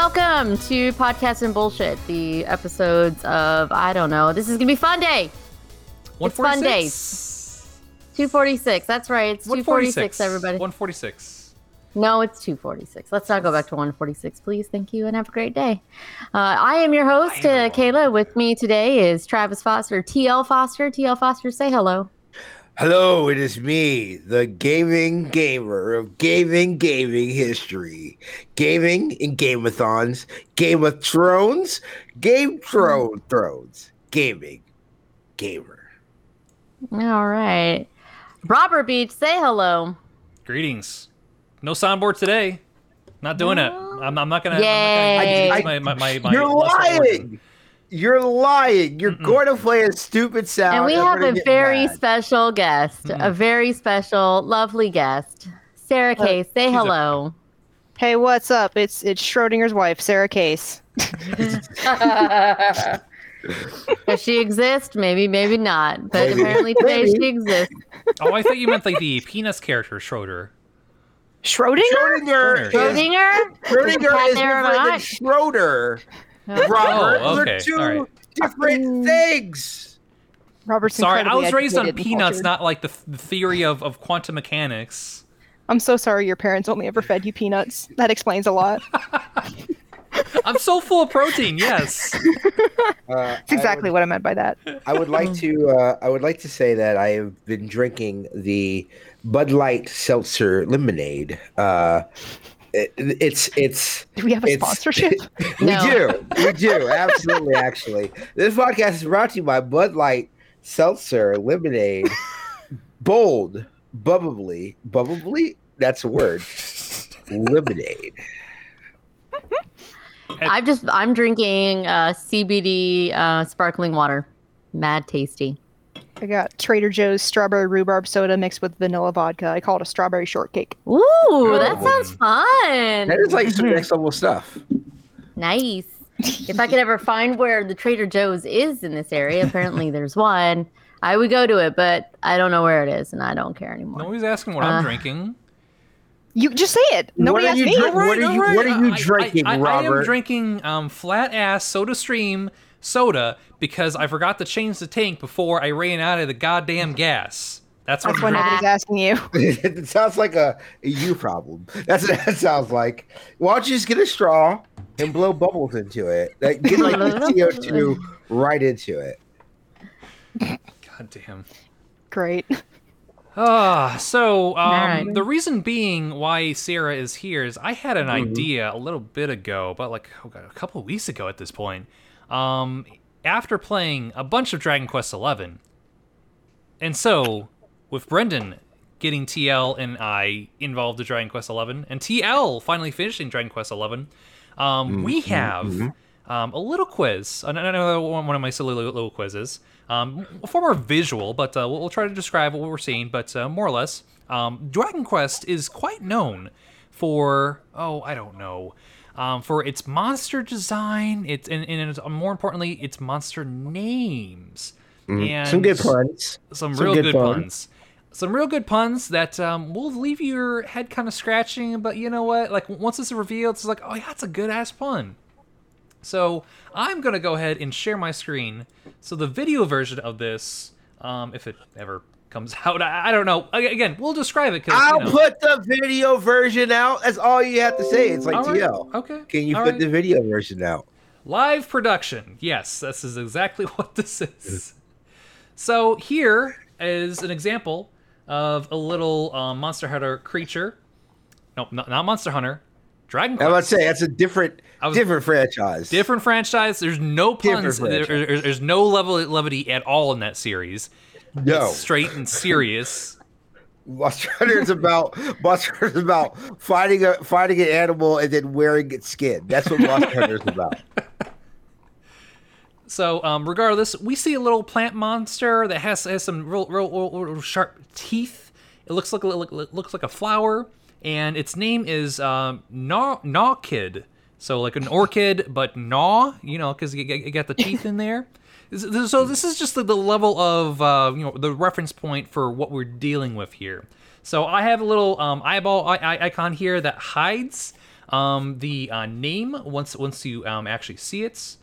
Welcome to Podcast and Bullshit, the episodes of, I don't know, this is going to be fun day. It's fun day. 246. That's right. It's 246, everybody. 146. No, it's 246. Let's not go back to 146, please. Thank you and have a great day. Uh, I am your host, uh, Kayla. With me today is Travis Foster, TL Foster. TL Foster, say hello. Hello, it is me, the gaming gamer of gaming gaming history. Gaming in Gameathons, Game of Thrones, Game Throne Thrones, Gaming Gamer. All right. Robert Beach, say hello. Greetings. No soundboard today. Not doing it. I'm, I'm not gonna. Yay. I'm not gonna use my, my, my, my You're lesser organ. lying! You're lying! You're going to play a stupid sound. And we I'm have a very mad. special guest, a very special, lovely guest. Sarah uh, Case, say she's a- hello. Hey, what's up? It's it's Schrodinger's wife, Sarah Case. Does she exist? Maybe, maybe not. But Maybe. apparently today Maybe. she exists. Oh, I thought you meant like the penis character Schroeder. Schrodinger? Schrodinger is, Schrodinger? Schrodinger is there or different than not? Schroeder. Robert, Oh, they're two All right. different things. Robert's Sorry, I was raised on peanuts, not like the, the theory of, of quantum mechanics. I'm so sorry your parents only ever fed you peanuts. That explains a lot. I'm so full of protein. Yes. Uh, That's exactly what I meant by that. I would like to. Uh, I would like to say that I have been drinking the Bud Light Seltzer Lemonade. Uh, it, it's it's. Do we have a sponsorship? We No. do. We do. Absolutely. Actually, this podcast is brought to you by Bud Light Seltzer Lemonade. Bold, bubbly, bubbly. That's a word. Lemonade. I'm just I'm drinking uh, CBD uh, sparkling water. Mad tasty. I got Trader Joe's strawberry rhubarb soda mixed with vanilla vodka. I call it a strawberry shortcake. Ooh, that Oh. sounds fun. That is like some next level stuff. Nice. If I could ever find where the Trader Joe's is in this area, apparently there's one. I would go to it, but I don't know where it is, and I don't care anymore. Nobody's asking what Uh, I'm drinking. You just say it. Nobody are asked you me. drink- What are you- what are you I- I- drinking, Robert? I, am drinking um, flat ass Soda Stream soda because I forgot to change the tank before I ran out of the goddamn gas. That's what That's why nobody's asking you. it sounds like a, a you problem. That's what that sounds like. Why don't you just get a straw and blow bubbles into it? Like, get like the CO two right into it. God damn. Great. Ah, so um, right. the reason being why Sarah is here is I had an Mm-hmm. idea a little bit ago, but like oh God, a couple of weeks ago at this point. Um, after playing a bunch of Dragon Quest XI, and so with Brendan getting TL and I involved in Dragon Quest XI, and TL finally finishing Dragon Quest XI, um, Mm-hmm. we have um, a little quiz, another one one of my silly little, little quizzes. Um, far more visual, but uh, we'll, we'll try to describe what we're seeing. But uh, more or less, um, Dragon Quest is quite known for oh, I don't know, um, for its monster design. It's and, and it's, more importantly, its monster names. Mm-hmm. Some good puns. some, Some real good good, puns. puns. Some real good puns that um, will leave your head kind of scratching, but you know what? Like once it's revealed, it's like, oh yeah, it's a good ass pun. So I'm gonna go ahead and share my screen. So the video version of this, um, if it ever comes out, I, I don't know. Again, we'll describe it. I'll know. put the video version out. That's all you have to say. It's like All right, TL. Okay. Can you all put right. the video version out? Live production. Yes, this is exactly what this is. So here is an example of a little um, Monster Hunter creature. No, not, not Monster Hunter. Dragon I Quest. was say that's a different, was- different franchise. Different franchise. There's no puns. There- there's no level levity at all in that series. No, It's straight and serious. Monster is about Monster is about fighting a fighting an animal and then wearing its skin. That's what Monster is about. So, um, regardless, we see a little plant monster that has has some real, real, real, real sharp teeth. It looks like look, looks like a flower, and its name is um, Gnaw Gnaw Kid. So, like an orchid, but gnaw, you know, because you, you got the teeth in there. So this is just the, the level of uh, you know the reference point for what we're dealing with here. So I have a little um, eyeball icon here that hides Um, the uh, name once once you um, actually see it.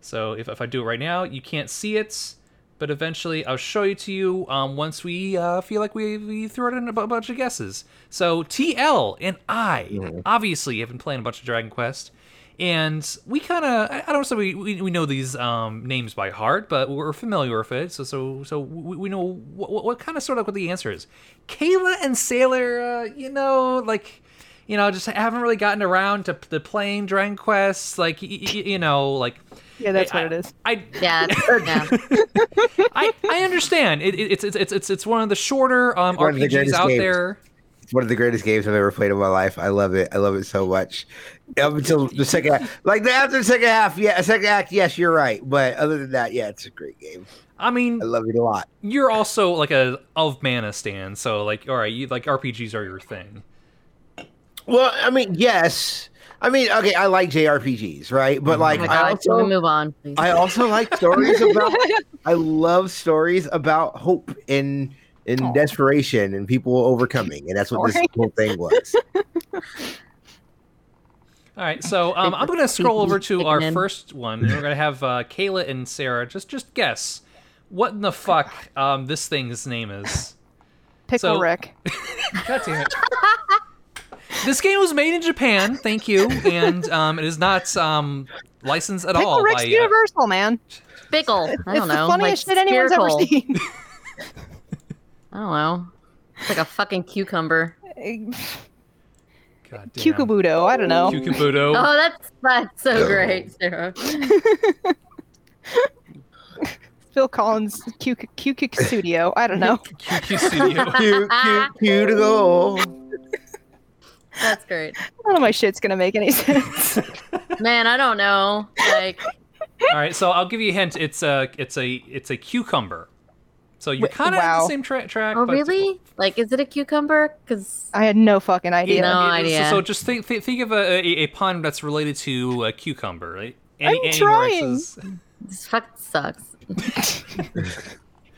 So if, if I do it right now, you can't see it, but eventually I'll show it to you um, once we uh, feel like we, we throw it in a bunch of guesses. So TL and I obviously have been playing a bunch of Dragon Quest, and we kind of I I don't say we, we, we know these um, names by heart, but we're familiar with it. So so so we, we know what, what, what kind of sort of what the answer is. Kayla and Sailor, uh, you know, like you know, just haven't really gotten around to, to playing Dragon Quest. Like y- y- you know, like Yeah, that's I, what it is. I Yeah, yeah. I, I understand. It, it, it's it's it's it's one of the shorter um, One of the RPGs out games. there. It's one of the greatest games I've ever played in my life. I love it. I love it so much. Up until the second half. Like the after the second half, yeah, second act, yes, you're right. But other than that, yeah, it's a great game. I mean, I love it a lot. you're also like a of mana stan, so like, all right, you like RPGs are your thing. Well, I mean, yes. I mean, okay, I like JRPGs, right? But mm-hmm. like, Oh my I god, can we also, move on? Please? I also like stories about. I love stories about hope and and Aw. desperation and people overcoming, and that's what this whole thing was. All right, so um, I'm gonna scroll over to our first one. and We're gonna have uh, Kayla and Sarah just just guess what in the fuck um, this thing's name is. Pickle So- Rick. God damn it. this game was made in Japan, thank you, and um, it is not um, licensed at Pickle all Rick's by. uh, Universal, man. Pickle. I don't the know. funniest like shit anyone's ever seen. I don't know. It's like a fucking cucumber. God damn. Cucabudo. I don't know. Cucabudo. Oh, that's that's so great, Sarah. Phil Collins, Cuc Cucic Studio. I don't know. QQ Studio. go. That's great. None of my shit's gonna make any sense. Man, I don't know. Like, All right, so I'll give you a hint. It's a it's a it's a cucumber. So you're kind of on wow. the same tra- track. oh but really? Like, is it a cucumber? Because I had no fucking idea. No so- idea. So, just think think, think of a, a, a pun that's related to a cucumber, right? Any, I'm trying. Norris's- this fucking sucks.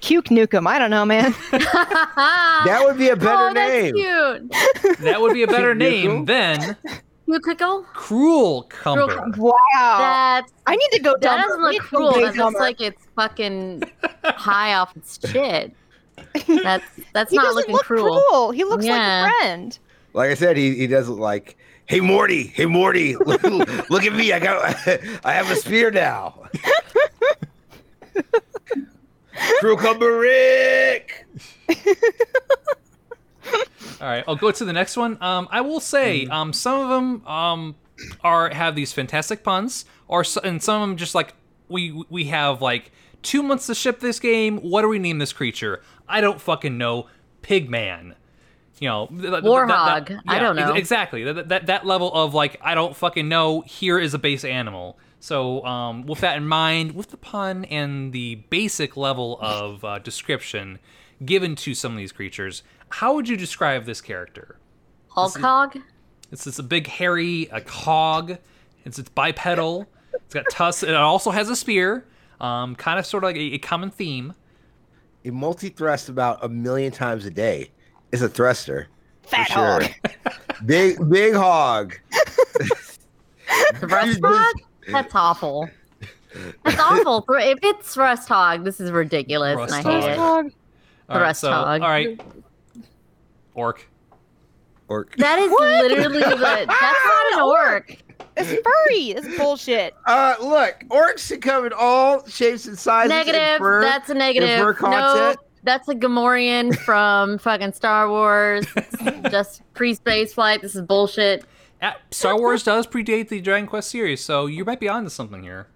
Cuke Nukem. I don't know, man. That would be a better oh, that's name. cute. That would be a better name Cucumber? than Cute pickle. cruel cumber. Wow. That's I need to go that down. doesn't look cruel. That looks like it's fucking high off its shit. That's that's he not looking look cruel. He looks Yeah. like a friend. Like I said, he, he does look like, hey Morty, hey Morty, look, look at me, I got, I have a spear now. Cucumber Rick. All right, I'll go to the next one. Um, I will say, um, some of them um are have these fantastic puns, or s- and some of them just like we we have like two months to ship this game. What do we name this creature? I don't fucking know. Pigman. You know, th- th- th- Warhog. that- I yeah, don't ex- know. exactly. That, that that level of like I don't fucking know. Here is a base animal. So um, with that in mind, with the pun and the basic level of uh, description given to some of these creatures, how would you describe this character? Hulk hog. It's just a big hairy a hog. It's it's bipedal. It's got tusks. It also has a spear. Um, kind of sort of like a, a common theme. He multi-thrust about a million times a day. It's a thruster. for Fat sure. hog. Big, big hog. The rust hog. That's awful. That's awful. If it's rust hog, this is ridiculous, Rust and I hate hog. it. Hog. All right, Thrust so hog. all right, orc. Orc. That is literally the. That's not an orc. It's furry. It's bullshit. Uh, look, orcs can come in all shapes and sizes. and Negative. fur- That's a negative. fur No, that's a Gamorrean from fucking Star Wars. Just pre-space flight. This is bullshit. Uh, Star Wars does predate the Dragon Quest series, so you might be onto something here.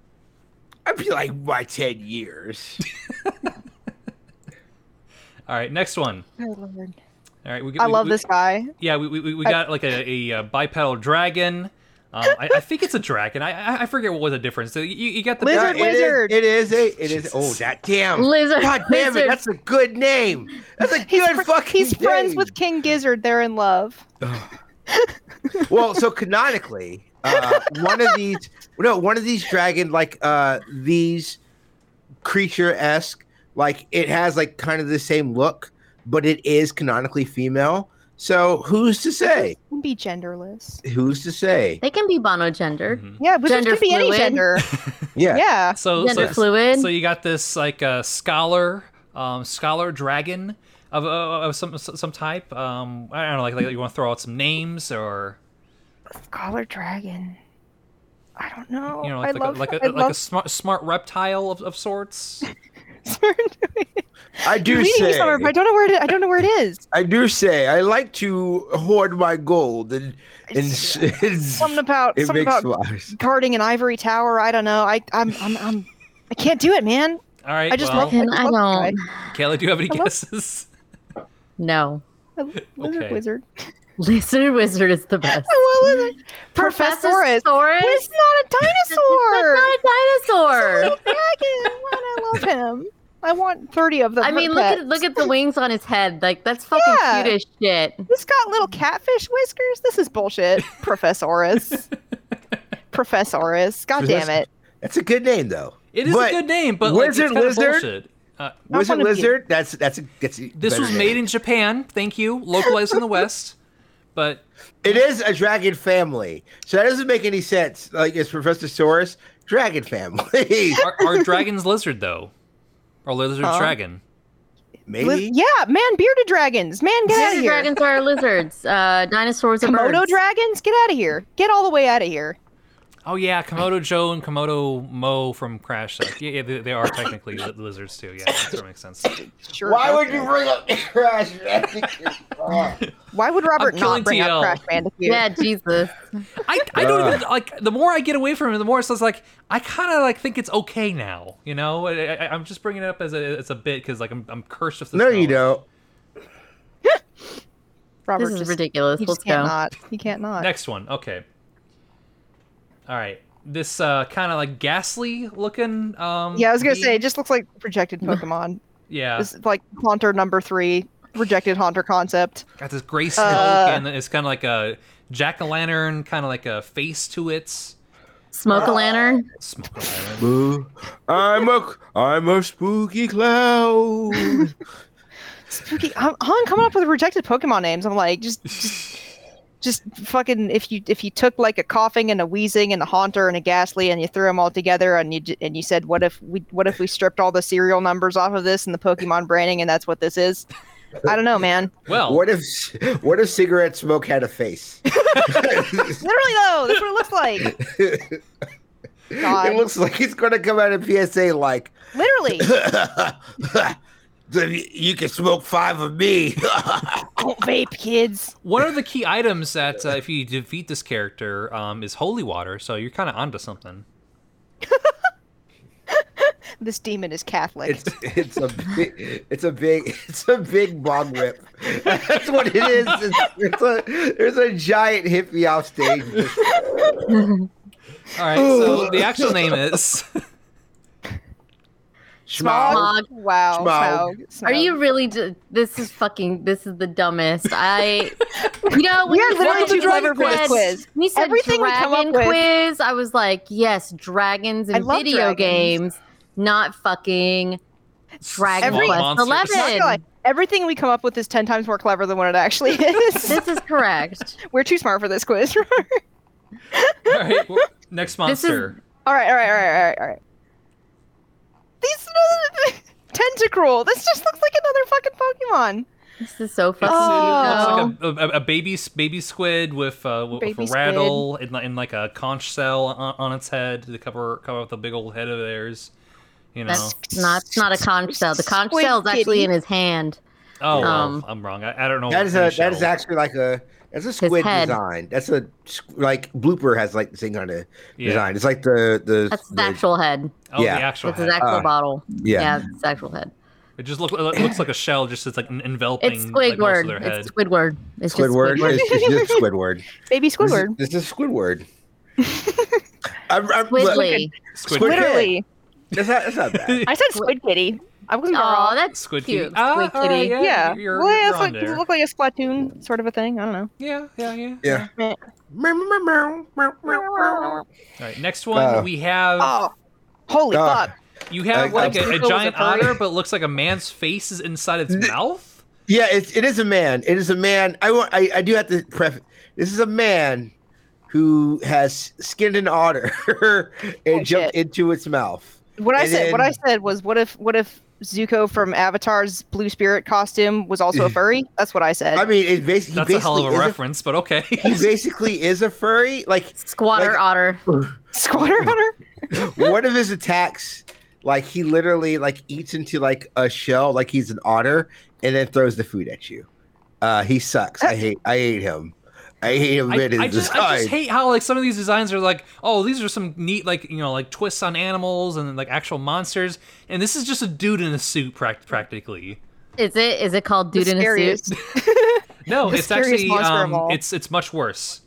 I'd be like, why ten years? All right, next one. Oh, Lord. All right, we, I we- love we- this guy. Yeah, we, we, we got like a, a, uh bipedal dragon. Um, I, I think it's a dragon. I I- I forget what was the difference. So you, you got the Lizard Yeah, it is- wizard. It is a. It is. Jesus. Oh, that damn. Lizard. God damn it! That's a good name. That's a He's, good fr- fucking. he's friends with King Gizzard. They're in love. well, so canonically, uh, one of these, no, one of these dragon, like uh, these creature esque, like it has like kind of the same look, but it is canonically female. So who's to say? Can be genderless. Who's to say? They can be monogendered. Mhm. Yeah, wizards Gender can be any fluid. gender. Yeah. yeah. So Gender so, fluid. So you got this like a scholar, um, scholar dragon of, of, of some some type. Um, I don't know, like, like you want to throw out some names or Scholar dragon. I don't know. you know, I like love, like a, I like a, a smart smart reptile of, of sorts. I do You're say. somewhere, but I don't know where it. I don't know where it is. I do say. I like to hoard my gold and and, It's- and Something about it something about wise. guarding an ivory tower. I don't know. I I'm I'm, I'm I can't do it, man. All right, I just well, love. And I, I don't- Kayla, do you have any I love- guesses? No. guy. Lizard Okay. wizard. Lizard Wizard is the best. I want lizard. Professorus. Professorus? It's not a dinosaur. That's not a Little dinosaur. dragon. Why I love him. I want thirty of them. I mean, look at look at the wings on his head. Like that's fucking Yeah. cute as shit. This got little catfish whiskers. This is bullshit. Professorus. Professorus. God damn it. That's a good name though. It is But a good name, but like, it's Wizard kind of Lizard? bullshit. Uh, Wizard wanna be- lizard. That's that's a that's a this was name. made in Japan. Thank you, localized in the West. But It is a dragon family, so that doesn't make any sense. Like it's Professor Saurus, dragon family. are, are dragons lizard though? Or lizard Huh? dragon? Maybe. Liz- yeah, man, bearded dragons. Man, get out of here. dragons are lizards. Uh, dinosaurs are Komodo birds. dragons, get out of here. Get all the way out of here. Oh yeah, Komodo Joe and Komodo Moe from Crash. Like, yeah, yeah, they, they are technically li- lizards too. Yeah, that sort of makes sense. Sure. Why would you bring up Crash Bandicoot? Why would Robert I'm not bring TL. up Crash Bandicoot? Yeah, Jesus. I, I don't even like. The more I get away from it, the more it's just like I kind of like think it's okay now. You know, I, I, I'm just bringing it up as a as a bit because like I'm I'm cursed with this. no, you don't. Robert This is just, ridiculous. He Let's just can't go. not. He can't not. Next one. Okay. All right. This uh, kind of like ghastly looking. Um, yeah, I was gonna say it just looks like projected Pokemon. Yeah. It's like Haunter number three, rejected Haunter concept. Got this gray smoke, Uh, and it's kind of like a jack o' lantern, kind of like a face to it. Smoke a lantern. Smoke a lantern. I'm a I'm a spooky cloud. Spooky. I'm, I'm coming up with rejected Pokemon names. I'm like, just, just, just fucking. If you if you took like a Koffing and a Weezing and a haunter and a Gastly and you threw them all together and you and you said, what if we what if we stripped all the serial numbers off of this and the Pokemon branding and that's what this is? I don't know, man. Well, what if what if cigarette smoke had a face? Literally though, that's what it looks like. God. It looks like it's gonna come out of PSA like Literally. you can smoke five of me. Don't vape, kids. one of the key items that uh, if you defeat this character um, is holy water, so you're kind of onto something. This demon is Catholic. it's it's a big it's a big it's a big bong whip. That's what it is. It's, it's a there's a giant hippie off stage. All right, so the actual name is Schmog. Smog. Wow. Smaug. Smaug. Are you really? Ju- this is fucking. This is the dumbest. I. You know when We are you literally said too clever for this said- quiz. We said Everything we come up dragon with- quiz, I was like, yes, dragons and video dragons. games, not fucking Dragon Every- Quest monsters. Not gonna lie, Eleven. Everything we come up with is ten times more clever than what it actually is. This is correct. We're too smart for this quiz. All right, well, next This is- monster. all right, all right, all right, all right, all right. These tentacruel. This just looks like another fucking Pokemon. This is so fucking Oh. cute. Looks like a, a, a baby baby squid with uh, with, Baby with a rattle in, like- like a conch shell on, on its head to cover cover up the big old head of theirs. You know. That's not. Not a conch shell. The conch Squid shell is actually in his hand. oh, well, um, I'm wrong. I, I don't know. That is any a that is actually like a that's a squid design. That's a like blooper has like the same kind of Yeah. design. It's like the the, That's his the- actual head. Oh, yeah. the actual That's his actual Uh, bottle. yeah. Yeah, it's his actual head. It just look, it looks like a shell, just it's like en- enveloping It's like, most of Squidward. their head. it's Squidward. It's just Squidward. Squidward. It's, it's just Squidward. Baby This is- Squidward. This is Squidward. I'm, I'm, look, Squidly. Squid. Squid- Literally. That's not, that's not bad. I said Squid Kitty. I wasn't Oh, that's Squid cute. Kitty. Ah, Squid all right, Kitty. yeah, yeah. You're, well, you're it's on like, does it look like a Splatoon sort of a thing? I don't know. Yeah, yeah, yeah. Yeah. Meh. All right, next one Uh, we have Oh, holy Uh, fuck! you have I- like I- a, a It was a giant furry. otter, but it looks like a man's face is inside its mouth. Yeah, it's, it is a man. It is a man. I want. I, I do have to preface. This is a man who has skinned an otter and Oh, jumped shit. into its mouth. What I And said, what I then- said was, what if, what if Zuko from Avatar's Blue Spirit costume was also a furry? That's what I said. I mean, it basically That's he a hell of a is reference, but okay. he basically is a furry. Like Squatter Like- otter. Squatter otter. one of his attacks, like he literally like eats into like a shell, like he's an otter, and then throws the food at you. Uh, he sucks. I hate. I hate him. I hate him. I, in his I just, I just hate how like some of these designs are like, oh, these are some neat like you know like twists on animals and like actual monsters, and this is just a dude in a suit prac- practically. Is it? Is it called The dude in a suit? No, The it's actually um, it's it's much worse.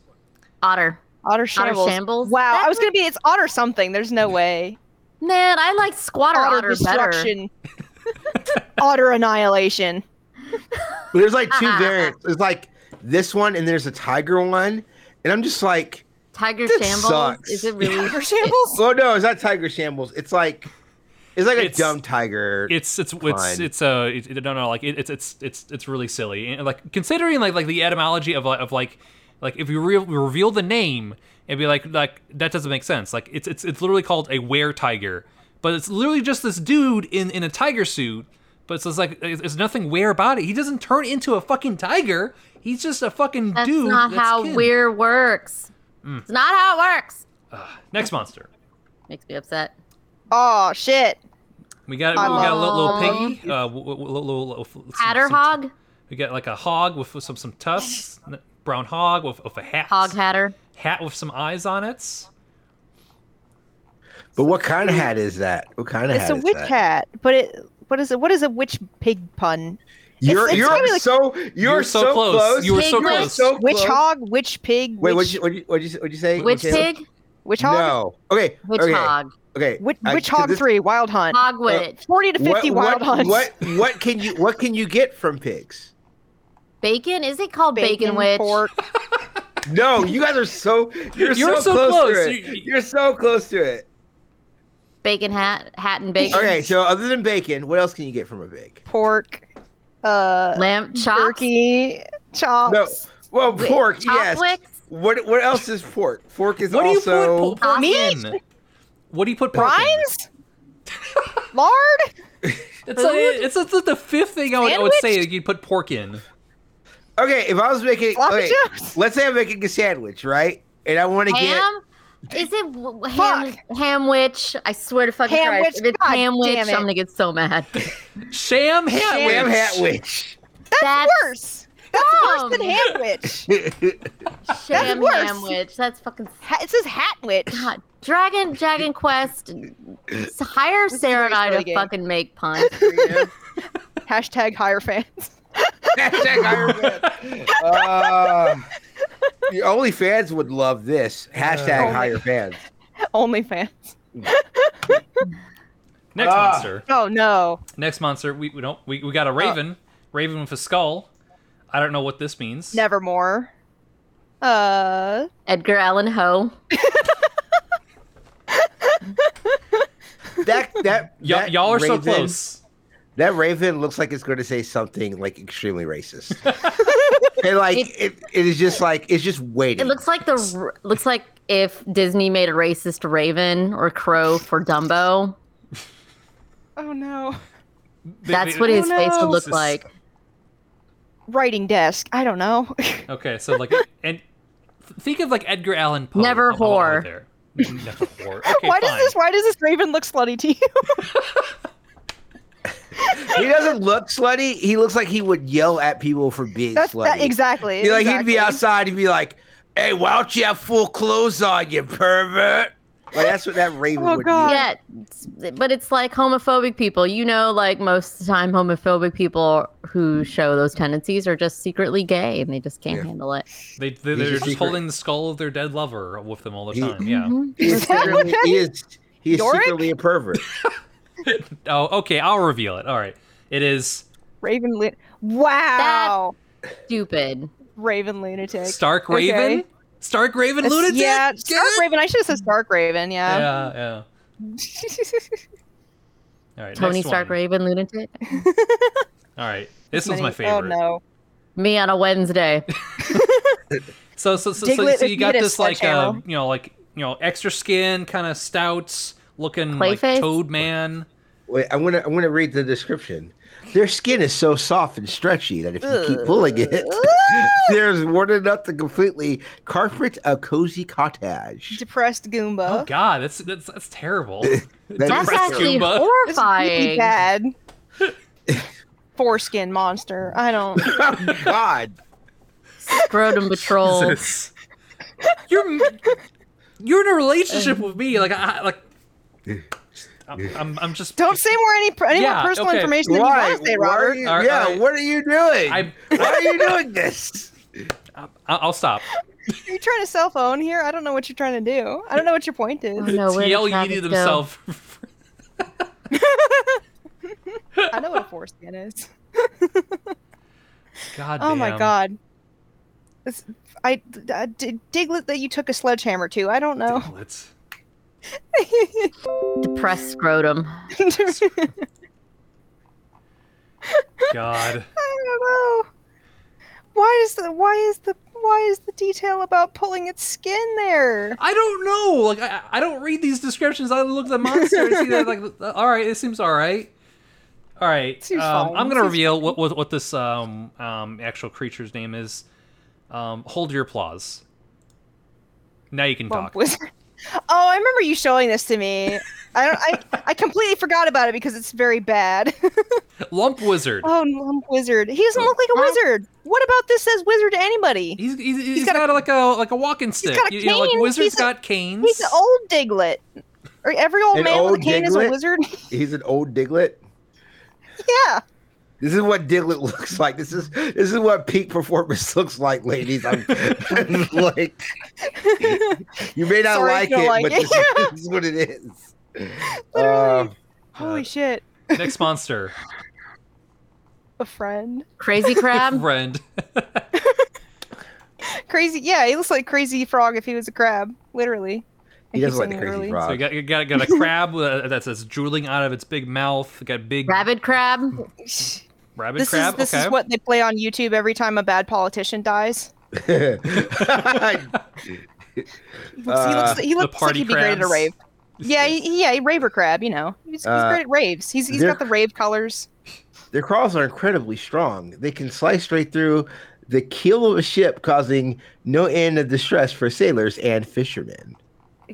Otter. Otter shambles. shambles? Wow, I was gonna be. It's otter something. There's no way. Man, I like squatter Otter, otter, better. destruction. otter annihilation. There's like two variants. There's like this one, and there's a tiger one, and I'm just like, Tiger That shambles. sucks. Is it really? Otter shambles. oh no, it's not tiger shambles. It's like, it's like a It's- dumb tiger. It's it's it's it's uh it, it- no no like it, it's it's it's it's really silly and like considering like like the etymology of like of like like if you re- reveal the name it'd be like like that doesn't make sense like it's it's it's literally called a were tiger but it's literally just this dude in in a tiger suit but it's like it's, there's nothing weird about it he doesn't turn into a fucking tiger he's just a fucking That's dude not that's how kin. we're works. Mm. It's not how it works. next monster Makes me upset. Oh shit. we got we got a little, little piggy uh w- w- little, little, little, some- Hatter some- hog. We got like a hog with, with some some tusks, brown hog with, with a hat, Hog hatter. hat with some eyes on it. but what kind of hat is that? What kind of It's hat It's a is witch that? hat, but it. What is it? What is a witch pig pun? You're it's you're gotta like- so you're, You're so so, close. close. You were so Pig close. so Witch hog, witch pig. Wait, witch, what'd you what'd you, what'd you, say? Witch What'd you say? pig. witch hog, No. Okay. Witch okay. hog. Okay. witch, I- witch 'cause hog this- three, wild hunt. Hog witch. Forty to fifty what, wild what, hunts. What what can you what can you get from pigs? Bacon? Is it called bacon, witch? pork. No, you guys are so you're, You're so, so close, close. to it. You- You're so close to it. Bacon hat, hat and bacon. Okay, so other than bacon, what else can you get from a pig? pork, uh, Lamb chops. turkey, chops. No, well, Wait, pork. chop yes. wicks? What what else is pork? Pork is What do you also. put po- pork Meat? in? What do you put pork in? Lard? It's, a, it's, it's the fifth thing I would, I would say Sandwich? you'd put pork in. Okay, if I was making, okay, let's say I'm making a sandwich, right? And I want to get. Ham? Is it w- ham? Fuck. Ham witch? I swear to fucking Ham Christ. witch? If it's God ham witch, it. I'm gonna get so mad. Sham hat Sham Ham witch. hat witch. That's Worse. That's worse than dumb. ham witch. Sham worse. ham witch. That's fucking Ha- it says hat witch. God. Dragon Dragon Quest. Hire This is a Sarah and I silly to game. fucking make puns for you. Hashtag higher fans. Hashtag Iron Man. Uh, your only fans would love this. Hashtag Oh. higher fans. Only fans. Next Ah. monster. Oh no. Next monster. We, we don't. We, we got a raven. raven with a skull. I don't know what this means. Nevermore. Uh Edgar Allan Poe. That that, Y- that y'all are so raven- close. That raven looks like it's going to say something like extremely racist. and like it, it is just like it's just waiting. It looks like the looks like if Disney made a racist raven or crow for Dumbo. oh no. That's what his Oh, face no. would look like. Writing desk. I don't know. Okay, so like, and think of like Edgar Allan Poe. Never of- of whore. There. Never whore. Okay, why fine. does this why does this raven look slutty to you? he doesn't look slutty. He looks like he would yell at people for being That's slutty. that, exactly. He, like he'd be outside. He'd be like, "Hey, why don't you have full clothes on, you pervert?" Like that's what that raven Oh, would God. be. Yeah, it's- but it's like homophobic people. You know, like most of the time, homophobic people who show those tendencies are just secretly gay and they just can't Yeah. handle it. They, they, they're just secret. holding the skull of their dead lover with them all the He- time. Yeah. He is Is that secretly, he is he is secretly a pervert. Oh, okay. I'll reveal it. All right. It is Raven lu- Wow. Stupid. Raven lunatic. Stark Raven. Okay. Stark Raven That's- lunatic. Yeah, Get Stark it? Raven. I should have said Stark Raven, yeah. Yeah, yeah. All right. Tony Stark one. Raven lunatic. All right. This one's my favorite. Oh no. Me on a Wednesday. So so so, so, Diglett, so you you got this like uh, you know like you know extra skin kind of stouts looking like Toad Man. Wait, I'm gonna I'm gonna read the description. Their skin is so soft and stretchy that if you keep pulling it, there's more than enough to completely carpet a cozy cottage. Depressed Goomba. Oh God, that's that's that's terrible. That That's Depressed actually Goomba. This is really horrifying. bad. Foreskin monster. I don't. oh God! Scrotum patrol. Jesus. You're you're in a relationship with me. Like I like. I'm, I'm, I'm just. Don't say more any any Yeah, more personal okay. information than you Why? want to say, Why are Robert. you- All right, yeah, all right. what are you doing? I- Why are you doing this? I- I'll stop. Are you trying to cell phone here? I don't know what you're trying to do. I don't know what your point is. Oh, no, where TL Travis yeeted himself. I know what a foreskin is. God Oh my god. It's, I, I D- Diglett that you took a sledgehammer to. I don't know. Let's. Depressed scrotum. God. I don't know. Why is the why is the why is the detail about pulling its skin there? I don't know. Like I, I don't read these descriptions. I look at the monster and see that. Like, all right, it seems all right. All right. Um. I'm gonna reveal what, what what this um um actual creature's name is. Um, hold your applause. Now you can Lump talk. wizard. Oh, I remember you showing this to me. I don't. I I completely forgot about it because it's very bad. Lump wizard. oh, lump wizard. He doesn't look like a wizard. What about this says wizard to anybody? He's he's, he's got got, a- like a like a walking stick. got a you, you know, like cane. wizards He's a- got canes. He's an old Diglett. Or every old An man with a old cane is a wizard. He's an old Diglett. yeah. This is what Diglett looks like. This is this is what peak performance looks like, ladies. I'm, I'm like, you may not Sorry like it, like but it. This, is, this is what it is. Literally. Uh, Holy shit. Next monster. A friend. Crazy crab. Friend. Crazy. Yeah, he looks like Crazy Frog if he was a crab. Literally. I he doesn't like the crazy literally. frog. So you got you got, got a crab uh, that's, that's drooling out of its big mouth. Got big Rabid crab. rabbit This crab. is this okay. is what they play on YouTube every time a bad politician dies. He looks, he Uh, looks, he looks like he'd be great at a rave. Yeah, he, yeah, he raver crab. You know, he's, he's Uh, great at raves. He's he's they're- got the rave colors. Their claws are incredibly strong. They can slice straight through the keel of a ship, causing no end of distress for sailors and fishermen.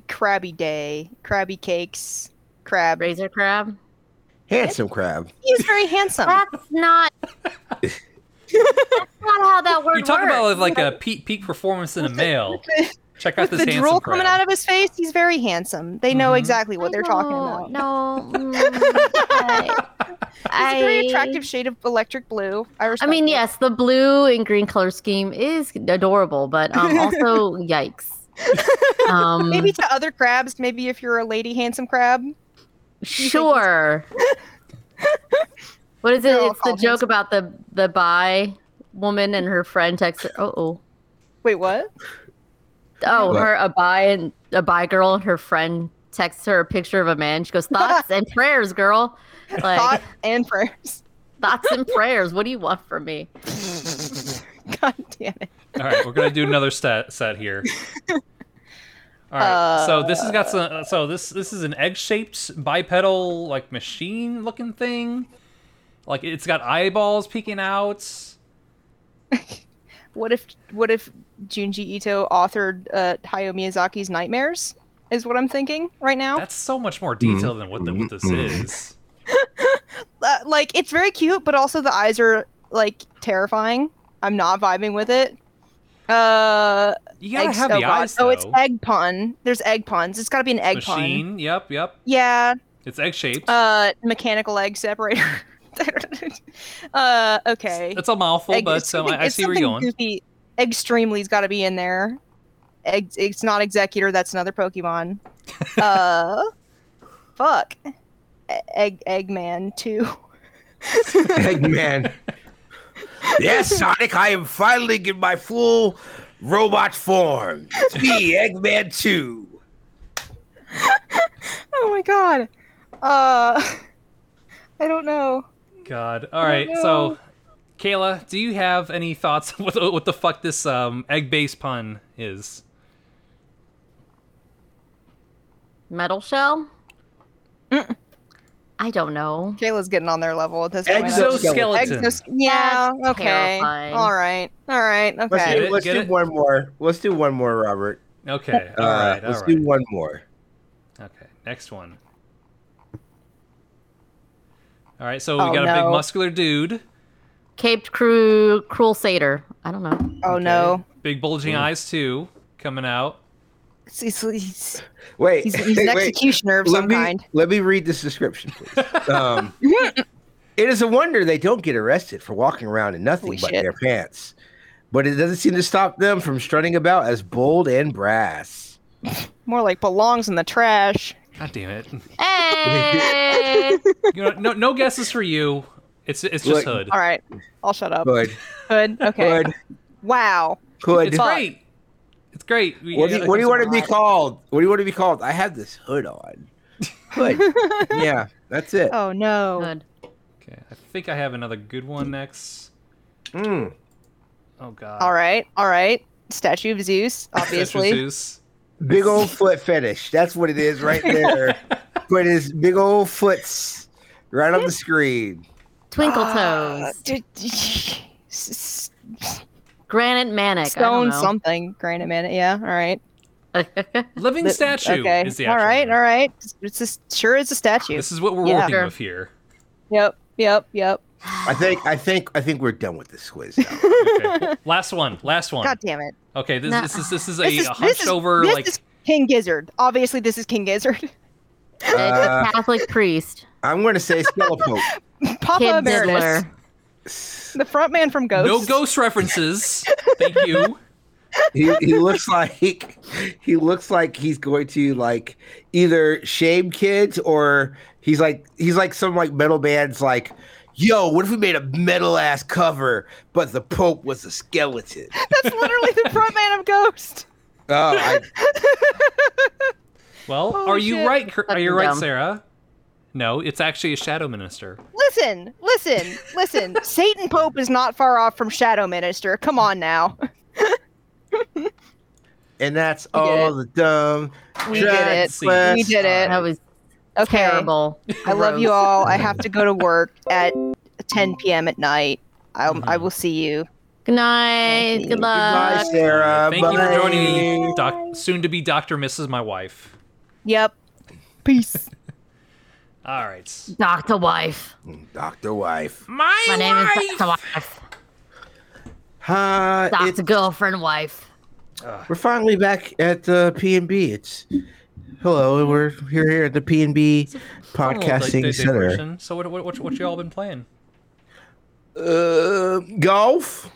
Crabby day, crabby cakes, crab. Razor crab. Handsome crab. He's very handsome. That's not. That's not how that word You talk works. about like a peak peak performance in a male. Check out With this the handsome drool crab. coming out of his face, he's very handsome. They know Mhm. exactly what I they're talking about. No. mm, I, It's a very attractive shade of electric blue. I I mean, it. yes, the blue and green color scheme is adorable, but um, also yikes. Um, Maybe to other crabs, maybe if you're a lady handsome crab. sure. what is it? They're It's the joke handsome. about the the bi woman and her friend text. Oh, oh, Wait, what? oh, What? her a bi and a bi girl and her friend texts her a picture of a man. She goes, "Thoughts and prayers, girl." Like Thought and prayers. thoughts and prayers. What do you want from me? God damn it. All right, we're gonna do another set set here. All right, so this has got some. So this this is an egg-shaped bipedal like machine-looking thing. Like it's got eyeballs peeking out. What if what if Junji Ito authored uh, Hayao Miyazaki's Nightmares? Is what I'm thinking right now. That's so much more detailed than what the, what this is. Uh, like it's very cute, but also the eyes are like terrifying. I'm not vibing with it. Uh, You gotta eggs- have oh the God. eyes Oh, it's egg pun. There's egg puns. It's got to be an egg Machine. Yep, yep. pun. Yeah. It's egg-shaped. Uh, mechanical egg separator. uh, okay. it's a mouthful, Egg- but um, I, I see where you're something going. Goofy. Extremely's got to be in there. Egg, it's not Exeggutor. That's another Pokemon. uh, fuck. Egg Eggman two. Eggman. Yes, Sonic, I am finally in my full robot form. It's me, Eggman 2. Oh my god. Uh, I don't know. God. All right. no. So Kayla, do you have any thoughts with what the fuck this um, egg base pun is? Metal shell? I don't know. Kayla's getting on their level at this point. Exoskeleton. Exos- yeah. That's okay. terrifying. All right. All right. Let's, Okay. Do, it? let's do it? one more. Let's do one more, Robert. Okay. All Uh, right. All let's right. do one more. Okay. Next one. All right. So we Oh, got a big muscular dude. Caped crew, cruel satyr. I don't know. Oh Okay. no. Big bulging eyes too, coming out. He's, he's, Wait, he's, he's an wait. executioner of let some me, kind. Let me read this description, please. Um, it is a wonder they don't get arrested for walking around in nothing Holy but shit. their pants. But it doesn't seem to stop them from strutting about as bold and brass. More like belongs in the trash. God damn it! Hey! You know, no, no guesses for you. It's it's just Look, Hood. All right. I'll shut up. Good, Good. Okay. good, Wow. good. It's great. It's great. We- What do you, what do you want to be God. called? What do you want to be called? I have this hood on. Hood. yeah, that's it. Oh no. Good. Okay, I think I have another good one next. Mm. Oh God. All right. All right. Statue of Zeus, Obviously. Statue obviously. Zeus. Big old foot fetish. That's what it is right there. Put his big old foots right on the screen. Twinkle Uh, toes. D- d- s- s- Granite manic. Stone I something. Granite minute. Yeah. All right. Living Th- statue Okay. is the all actual right. name. All right. It's just sure it's a statue. This is what we're Yeah. working Sure. with here. Yep. Yep. Yep. I think I think I think we're done with this quiz now. Okay. last one. Last one. God damn it. Okay, this, No. this is this is a, This is, a this hunched is, over this like is King Gizzard. Obviously, this is King Gizzard. Uh, a Catholic priest. I'm going to say Skelepope. Papa Kid Emeritus. Diddler. The front man from Ghost. no ghost references. Thank you. he, he looks like he looks like he's going to like either shame kids or he's like he's like some like metal band's like yo what if we made a metal ass cover but the pope was a skeleton That's literally the front man of Ghost. oh I, Well, Oh, are you shit. right? Are you right. Sarah? No, it's actually a shadow minister. Listen, listen, listen. Satan Pope is not far off from Shadow Minister. Come on now. and that's We did all the dumb We did it. transgress- We did it. That was Okay. terrible. I love you all. I have to go to work at 10 p.m. at night. I, I will see you. Good night. Good luck. Goodbye, luck. Sarah. Thank you for joining me, doc- soon to be Doctor Mrs. My wife. Yep. Peace. All right. Doctor Wife. Doctor Wife. My, My name is Doctor Wife. Uh, Doctor it's, Girlfriend Wife. we're finally back at the P and B. It's hello. We're here here at the P and B podcasting center. So what what what, what you all been playing? Uh, golf,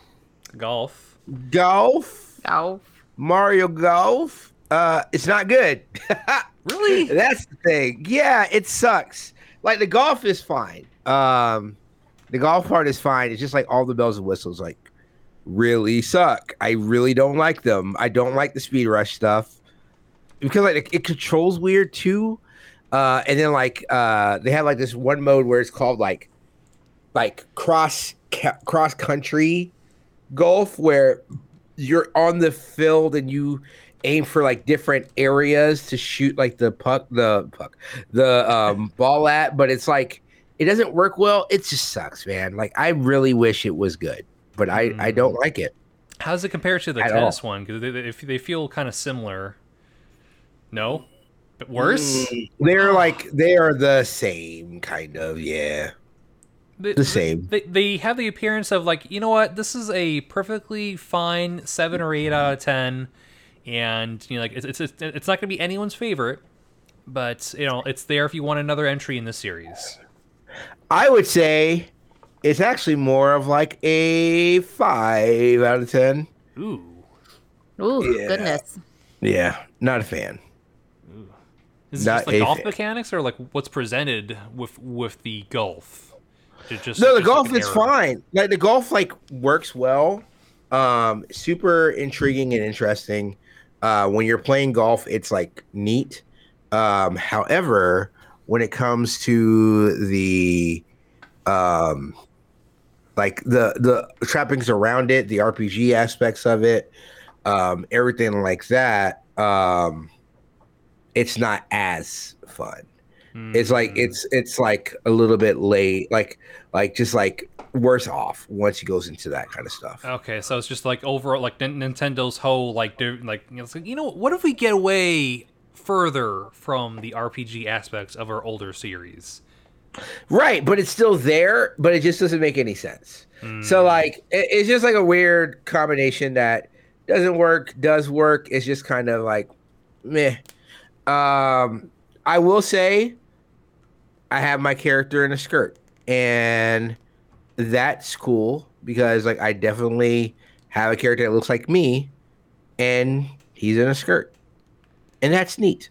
Golf. golf, Oh. Mario Golf. Uh, it's not good. Really? That's the thing. Yeah, it sucks. Like the golf is fine. Um, the golf part is fine. It's just like all the bells and whistles like really suck. I really don't like them. I don't like the speed rush stuff because like it, it controls weird too. Uh, and then like uh, they have like this one mode where it's called like like cross ca- cross country golf where you're on the field and you aim for like different areas to shoot like the puck the puck the um ball at but it's like it doesn't work well. It just sucks man. Like i really wish it was good but i i don't like it. How does it compare to the At tennis one? Because they, they, if they feel kind of similar. No, but worse. Mm, they're like they are the same kind of yeah. They- the same. They, they have the appearance of like you know what? This is a perfectly fine seven or eight out of ten, and you know like it's it's it's, it's not going to be anyone's favorite, but you know it's there if you want another entry in the series. i would say it's actually more of like a five out of ten Ooh. Ooh, Yeah. goodness. yeah not a fan Is it Not just the golf fan. mechanics or like what's presented with with the golf? It just no the just golf an is error. fine like the golf like works well um super intriguing and interesting uh when you're playing golf it's like neat um however when it comes to the um like the the trappings around it, the RPG aspects of it, um, everything like that. Um, it's not as fun. It's like Mm. it's it's like a little bit late, like like just like worse off once he goes into that kind of stuff. Okay, so it's just like overall, like Nin- Nintendo's whole like, do- like you know, it's like, you know, what if we get away further from the RPG aspects of our older series? Right, but it's still there, but it just doesn't make any sense. So Hmm. like it, it's just like a weird combination that doesn't work, does work. It's just kind of like meh. Um I will say I have my character in a skirt and that's cool because like I definitely have a character that looks like me and he's in a skirt. And that's neat.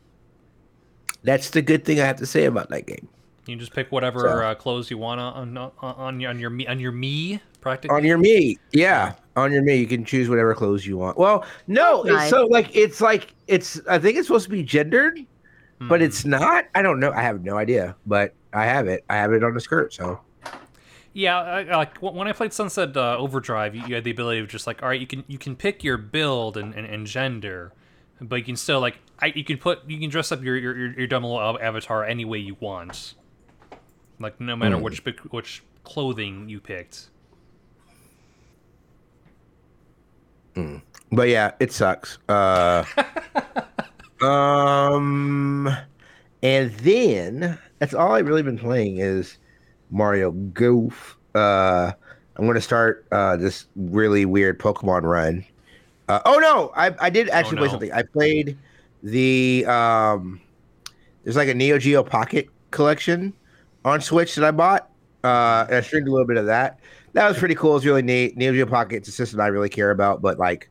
That's the good thing I have to say about that game. You just pick whatever So- uh, clothes you want on on on your on your me on your me practically. on your me yeah on your me you can choose whatever clothes you want well no Nice. so like it's like it's i think it's supposed to be gendered but Hmm. it's not i don't know i have no idea but i have it i have it on the skirt so Yeah, I, like when I played Sunset uh, Overdrive, you, you had the ability of just like, all right, you can you can pick your build and, and, and gender, but you can still like, I, you can put you can dress up your your, your, your dumb little avatar any way you want, like no matter Hmm. which which clothing you picked. but yeah it sucks uh um and then that's all i've really been playing is mario Golf. uh i'm gonna start uh this really weird pokemon run. Uh, oh no I, I did actually play no. something. I played the um there's like a neo geo pocket collection on switch that i bought. Uh and i streamed a little bit of that. That was pretty cool. It's really neat. Neo geo pocket it's a system i really care about but like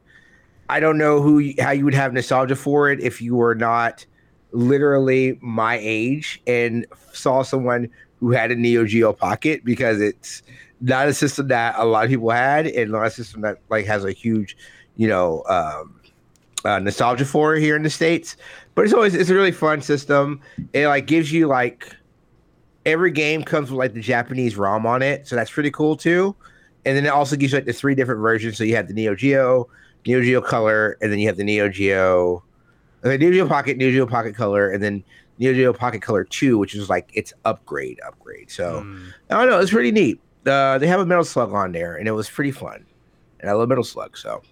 I don't know who how you would have nostalgia for it if you were not literally my age and saw someone who had a Neo Geo Pocket because it's not a system that a lot of people had and not a system that like has a huge, you know, um, uh, nostalgia for here in the states. But it's always it's a really fun system. It like gives you like every game comes with like the Japanese ROM on it, so that's pretty cool too. And then it also gives you like the three different versions. So you have the Neo Geo, Neo Geo Color, and then you have the Neo Geo, the Neo Geo Pocket, Neo Geo Pocket Color, and then Neo Geo Pocket Color Two, which is like its upgrade, upgrade. So Hmm. I don't know, it's pretty neat. Uh, they have a Metal Slug on there, and it was pretty fun. And I love Metal Slug, so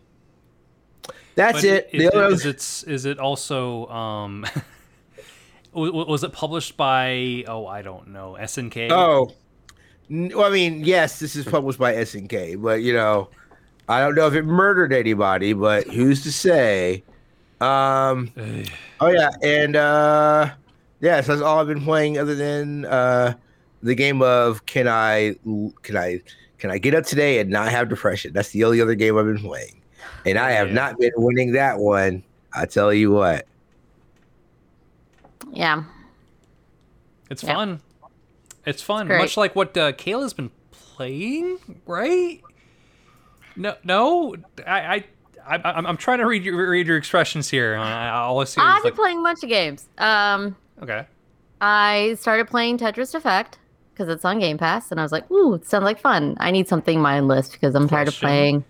that's But it. Is, The other- is it is it also um, was it published by oh I don't know SNK? Oh, well, I mean, yes, this is published by SNK, but you know, I don't know if it murdered anybody, but who's to say? Um, oh yeah, and uh, yeah, so that's all I've been playing, other than uh, the game of can I can I can I get up today and not have depression? That's the only other game I've been playing, and I have Yeah. not been winning that one. I tell you what. Yeah. It's Yeah. fun. It's fun, great. much like what uh, Kayla's been playing, right? No, no, I, I, I I'm, I'm trying to read your read your expressions here. I, I always see I've been like, playing a bunch of games. Um, okay. I started playing Tetris Effect because it's on Game Pass, and I was like, "Ooh, it sounds like fun." I need something mindless because I'm tired of playing.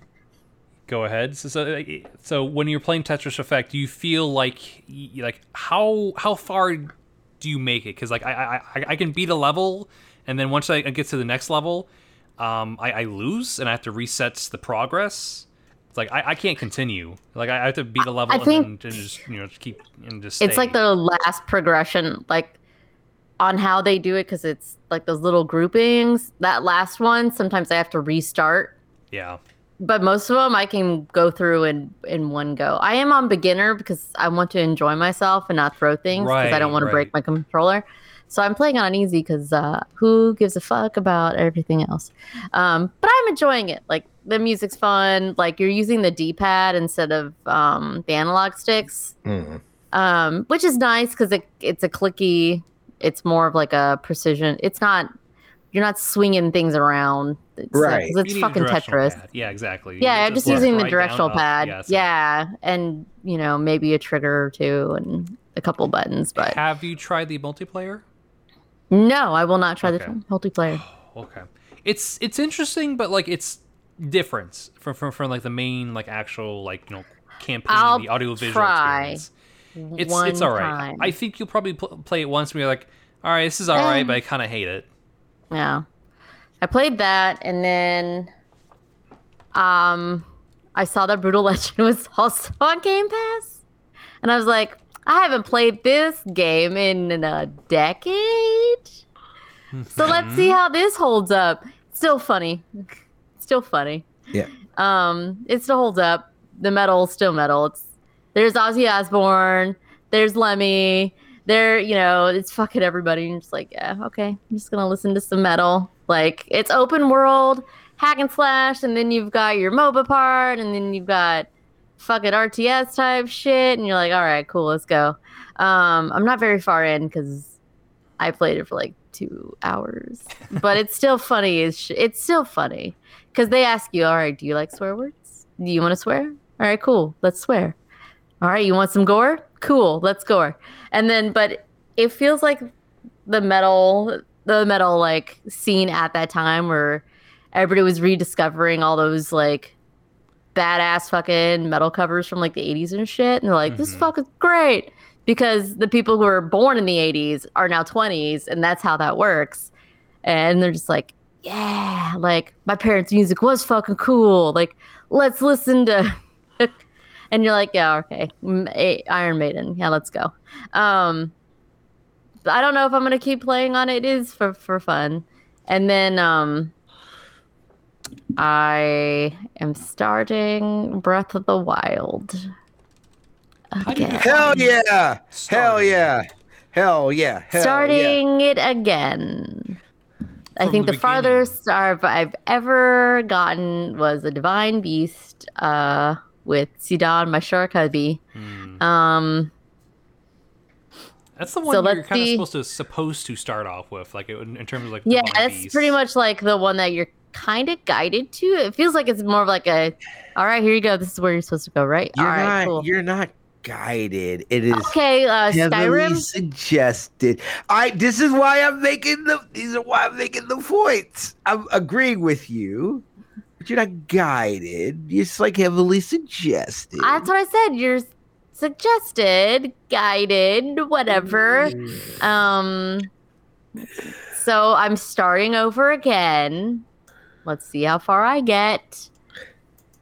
Go ahead. So, so, so when you're playing Tetris Effect, do you feel like like how how far do you make it? Because like I, I I- I can beat a level, and then once I get to the next level, um, I, I lose and I have to reset the progress. It's like I, I can't continue. Like I have to beat a level I and think- then just you know just keep and just. It's stay. like the last progression, like on how they do it, because it's like those little groupings. That last one, sometimes I have to restart, yeah. but most of them I can go through in in one go. I am on beginner because I want to enjoy myself and not throw things because I don't want to break my controller. So I'm playing on easy because uh, who gives a fuck about everything else? Um, but I'm enjoying it. Like the music's fun. Like you're using the D-pad instead of um, the analog sticks, Mm. um, which is nice because it, it's a clicky. It's more of like a precision. It's not. You're not swinging things around. It's, uh, 'cause Right. You it's fucking Tetris. pad. Yeah, exactly. Yeah, It's just left, using the right, directional down, up. pad. Yeah, so- yeah, and you know maybe a trigger or two and a couple buttons. But Have you tried the multiplayer? No, I will not try Okay. the multiplayer. Okay. it's it's interesting, but like it's different from from, from like the main like actual like you know campaign, I'll the audio visual try experience. It's it's all right. time. I think you'll probably pl- play it once and be like, all right, this is all right, Eh. but I kind of hate it. Yeah. I played that and then um I saw that Brutal Legend was also on Game Pass. And I was like, I haven't played this game in a decade. So let's see how this holds up. Still funny. Still funny. Yeah. Um, it still holds up. The metal still metal. It's there's Ozzy Osbourne, there's Lemmy, there, you know, it's fucking everybody. And you're just like, yeah, okay, I'm just gonna listen to some metal. Like it's open world, hack and slash, and then you've got your MOBA part, and then you've got fucking RTS type shit, and you're like, all right, cool, let's go. Um, I'm not very far in because I played it for like two hours, but it's still funny. It's sh- it's still funny because they ask you, all right, do you like swear words? Do you want to swear? All right, cool, let's swear. All right, you want some gore? Cool, let's gore. And then, but it feels like the metal, the metal like scene at that time where everybody was rediscovering all those like badass fucking metal covers from like the 80s and shit. And they're like, this Mhm. fucking great. Because the people who were born in the 80s are now 20s, and that's how that works. And they're just like, yeah, like my parents' music was fucking cool. Like, let's listen to. and you're like, yeah, okay, Iron Maiden, yeah, let's go. Um, I don't know if I'm gonna keep playing on it. It is for for fun. And then um, I am starting Breath of the Wild. How do you Again. Hell yeah! Hell yeah! Hell yeah! Hell starting it again. I think the the, farthest I've, I've ever gotten was a Divine Beast uh, with Sidon, my shark hubby. Hmm. Um, That's the one So you're let's kind of supposed to supposed to start off with, like in, in terms of like. yeah, Divine that's Beast. pretty much like the one that you're kind of guided to. It feels like it's more of like a, all right, here you go. This is where you're supposed to go, right? You're all right, not. cool. You're not guided. It is Okay, uh, Skyrim. suggested. I. This is why I'm making the. These are why I'm making the points. I'm agreeing with you, but you're not guided. You're just like heavily suggested. That's what I said. You're suggested, guided, whatever. Um, so I'm starting over again. Let's see how far I get.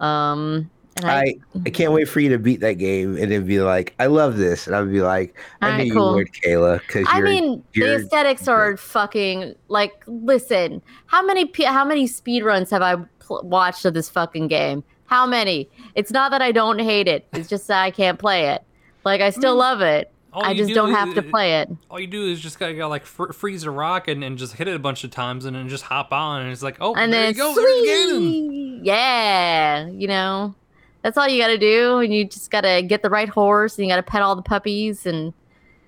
Um, and I, I I can't wait for you to beat that game and then be like, I love this, and I'll be like, I Alright, knew cool. you would, Kayla, because I you're. mean, the you're aesthetics are fucking like. Listen, how many pe- how many speed runs have I pl- watched of this fucking game? How many? It's not that I don't hate it. It's just that I can't play it. Like I still love it. All I just do don't is- have to play it. All you do is just gotta, gotta like fr- freeze a rock and, and just hit it a bunch of times and then just hop on and it's like, oh, and there then you go, sweet, yeah, you know, that's all you got to do, and you just got to get the right horse, and you got to pet all the puppies and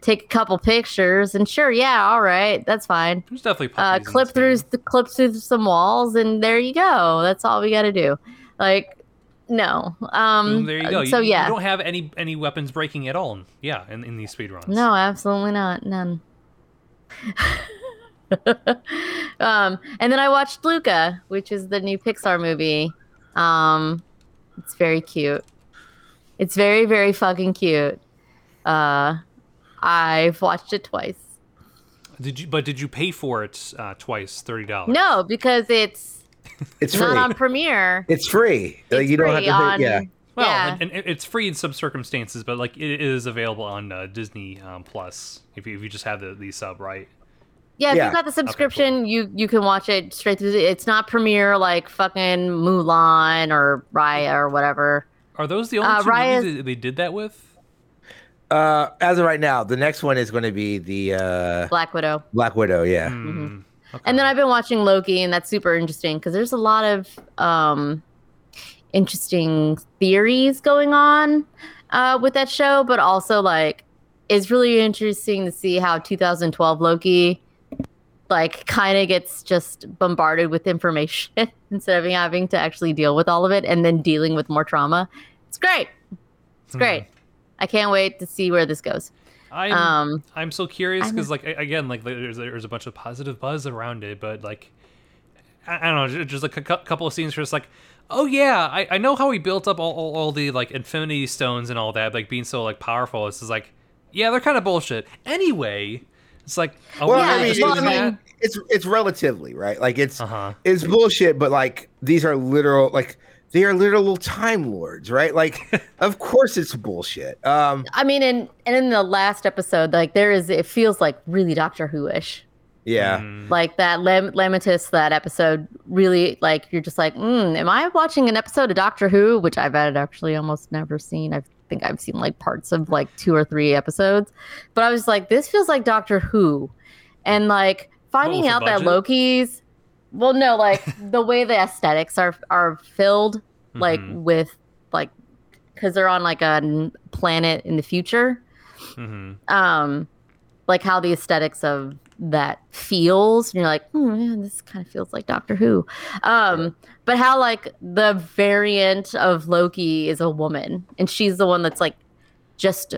take a couple pictures, and sure, yeah, all right, that's fine. There's definitely Uh, clip through the clip through some walls, and there you go. That's all we got to do. Like, no, um, Boom, there you go. So yeah, you don't have any any weapons breaking at all. Yeah, in, in these speedruns. No, absolutely not. None. um, and then I watched Luca, which is the new Pixar movie. Um, it's very cute. It's very, very fucking cute. Uh, I've watched it twice. Did you? But did you pay for it uh, twice, thirty dollars? No, because it's it's not free. on Premiere. it's free. Like, It's you don't have to. on. Pay, yeah. Well, yeah. and, and it's free in some circumstances, but like it is available on uh, Disney um, Plus if you, if you just have the, the sub, right? Yeah, if Yeah. you've got the subscription, you you can watch it straight through. The, it's not Premiere like fucking Mulan or Raya or whatever. Are those the only Uh, two Raya's- movies that they did that with? Uh, as of right now, the next one is going to be the uh, Black Widow. Black Widow. Yeah. Hmm, okay. And then I've been watching Loki, and that's super interesting because there's a lot of um, interesting theories going on uh, with that show, but also like it's really interesting to see how 2012 Loki like kind of gets just bombarded with information instead of having to actually deal with all of it and then dealing with more trauma. It's great. It's Hmm. great. I can't wait to see where this goes. I'm Um, I'm so curious because like again like there's there's a bunch of positive buzz around it, but like I, I don't know, just like a cou- couple of scenes where it's like, oh yeah, I, I know how he built up all, all, all the like Infinity Stones and all that, like being so like powerful. It's just like, yeah, they're kind of bullshit. Anyway, it's like, oh, Well, Yeah, I mean, well, it's, I mean- it's it's relatively right. Like it's uh huh. it's bullshit, but like these are literal like they are literal time lords, right? Like, of course it's bullshit. Um, I mean, and and in the last episode, like there is, it feels like really Doctor Who-ish. yeah, Mm. Like that Lam- Lamentis, that episode, really like you're just like, mm, am I watching an episode of Doctor Who? Which I've had actually almost never seen. I think I've seen like parts of like two or three episodes, but I was like, this feels like Doctor Who, and like finding with the out that? Loki's, well, no, like the way the aesthetics are are filled, like Mhm. with like because they're on like a planet in the future. Hmm um like how the aesthetics of that feels and you're like hmm, man, this kind of feels like doctor who. Um but how like the variant of loki is a woman and she's the one that's like just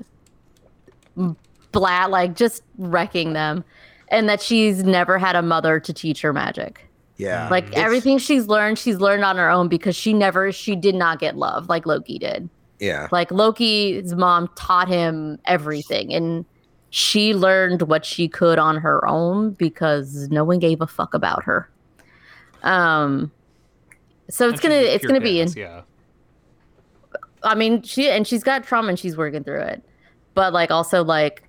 blat like just wrecking them and that she's never had a mother to teach her magic yeah. like It's- everything she's learned she's learned on her own because she never she did not get love like loki did yeah, like Loki's mom taught him everything and she learned what she could on her own because no one gave a fuck about her. Um so it's gonna it's gonna be in yeah. I mean she and she's got trauma and she's working through it. But like also like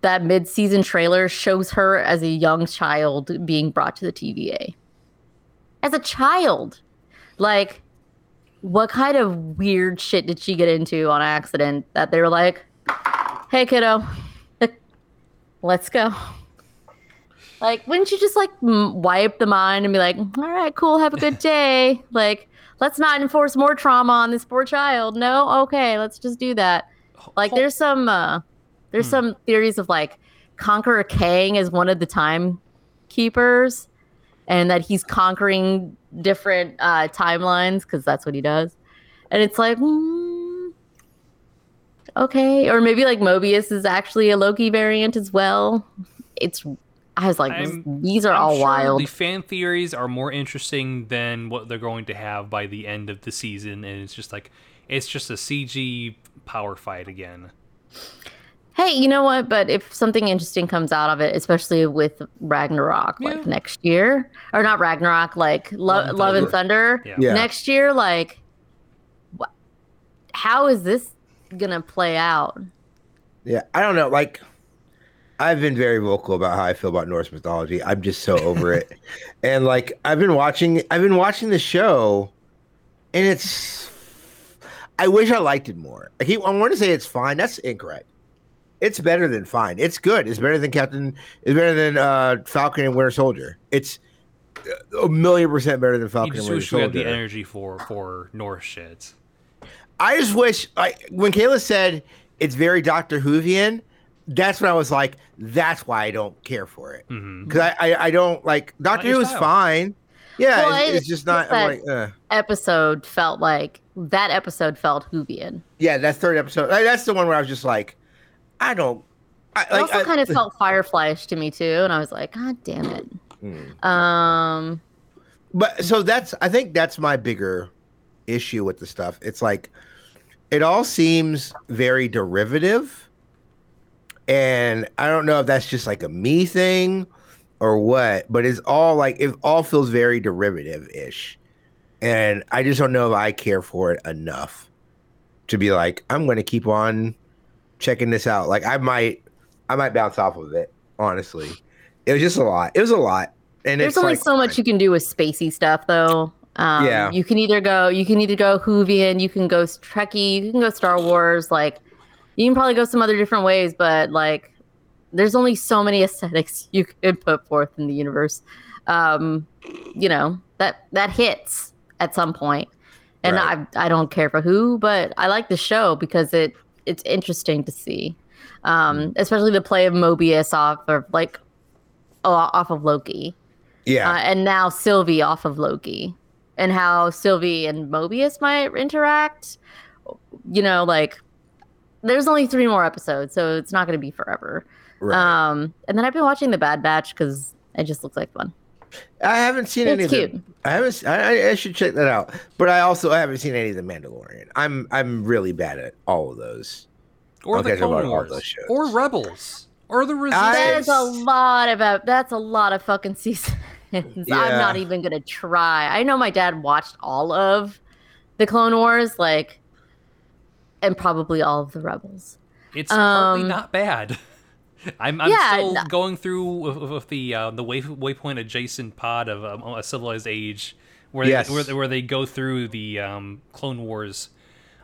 that mid-season trailer shows her as a young child being brought to the TVA. As a child. Like what kind of weird shit did she get into on accident that they were like, "Hey kiddo, let's go." Like, wouldn't you just like m- wipe the mind and be like, "All right, cool, have a good day." like, let's not enforce more trauma on this poor child. No, okay, let's just do that. Like, there's some uh, there's Hmm. some theories of like Conqueror Kang is one of the time keepers, and that he's conquering different uh, timelines because that's what he does. And it's like, mm, okay, or maybe like Mobius is actually a Loki variant as well. It's I was like, I'm- these are I'm all sure wild. The fan theories are more interesting than what they're going to have by the end of the season, and it's just like it's just a CG power fight again. Hey, you know what? But if something interesting comes out of it, especially with Ragnarok, like next year, or not Ragnarok, like Lo- Love and Love and Thunder, Yeah. Yeah. next year, like, wh- how is this gonna play out? yeah. I don't know. Like, I've been very vocal about how I feel about Norse mythology. I'm just so over it, and like I've been watching. I've been watching the show, and it's. I wish I liked it more. I keep. I want to say it's fine. That's incorrect. It's better than fine. It's good. It's better than Captain. It's better than uh, Falcon and Winter Soldier. It's a million percent better than You Falcon and just Winter wish we had the energy for for Norse shit. I just wish like when Kayla said it's very Doctor Whovian, that's when I was like, that's why I don't care for it. Because I, I I don't like Doctor your Who is fine. Yeah, Well, it's, it- it's just not. that- like, uh. Episode felt like that episode felt Whovian. yeah, that third episode. That's the one where I was just like, I don't. I, It like, also I- kind of felt Firefly-ish to me too, and I was like, God damn it. Hmm. Um, But so that's I think that's my bigger issue with the stuff. It's like it all seems very derivative. And I don't know if that's just like a me thing or what, but it's all like it all feels very derivative-ish. And I just don't know if I care for it enough to be like, I'm gonna keep on checking this out. Like I might I might bounce off of it, honestly. It was just a lot. It was a lot. And there's it's only like, so much you can do with spacey stuff, though. Um, Yeah. You can either go, you can either go Whovian, you can go Trekkie, you can go Star Wars. Like, you can probably go some other different ways, but like, there's only so many aesthetics you could put forth in the universe. Um, you know that that hits at some point, and Right. I I don't care for who, but I like the show because it it's interesting to see, um, Mm. especially the play of Mobius off of like off of Loki yeah. uh, and now Sylvie off of Loki, and how Sylvie and Mobius might interact. You know, like there's only three more episodes, so it's not going to be forever. right. Um, and then I've been watching The Bad Batch because it just looks like fun. I haven't seen any It's of cute. them. I haven't. s- I, I- I should check that out. But I also haven't seen any of the Mandalorian. I'm I'm really bad at all of those. Or Okay, the so about Clone all Wars, those shows. or Rebels, or the Resistance. That is a lot about. That's a lot of fucking seasons. I'm not even gonna try. I know my dad watched all of the Clone Wars, like, and probably all of the Rebels. It's hardly Um, not bad. I'm, I'm Yeah, still no- going through with, with the uh, the way, waypoint adjacent pod of um, a civilized age, where Yes. they, where, they- where they go through the um, Clone Wars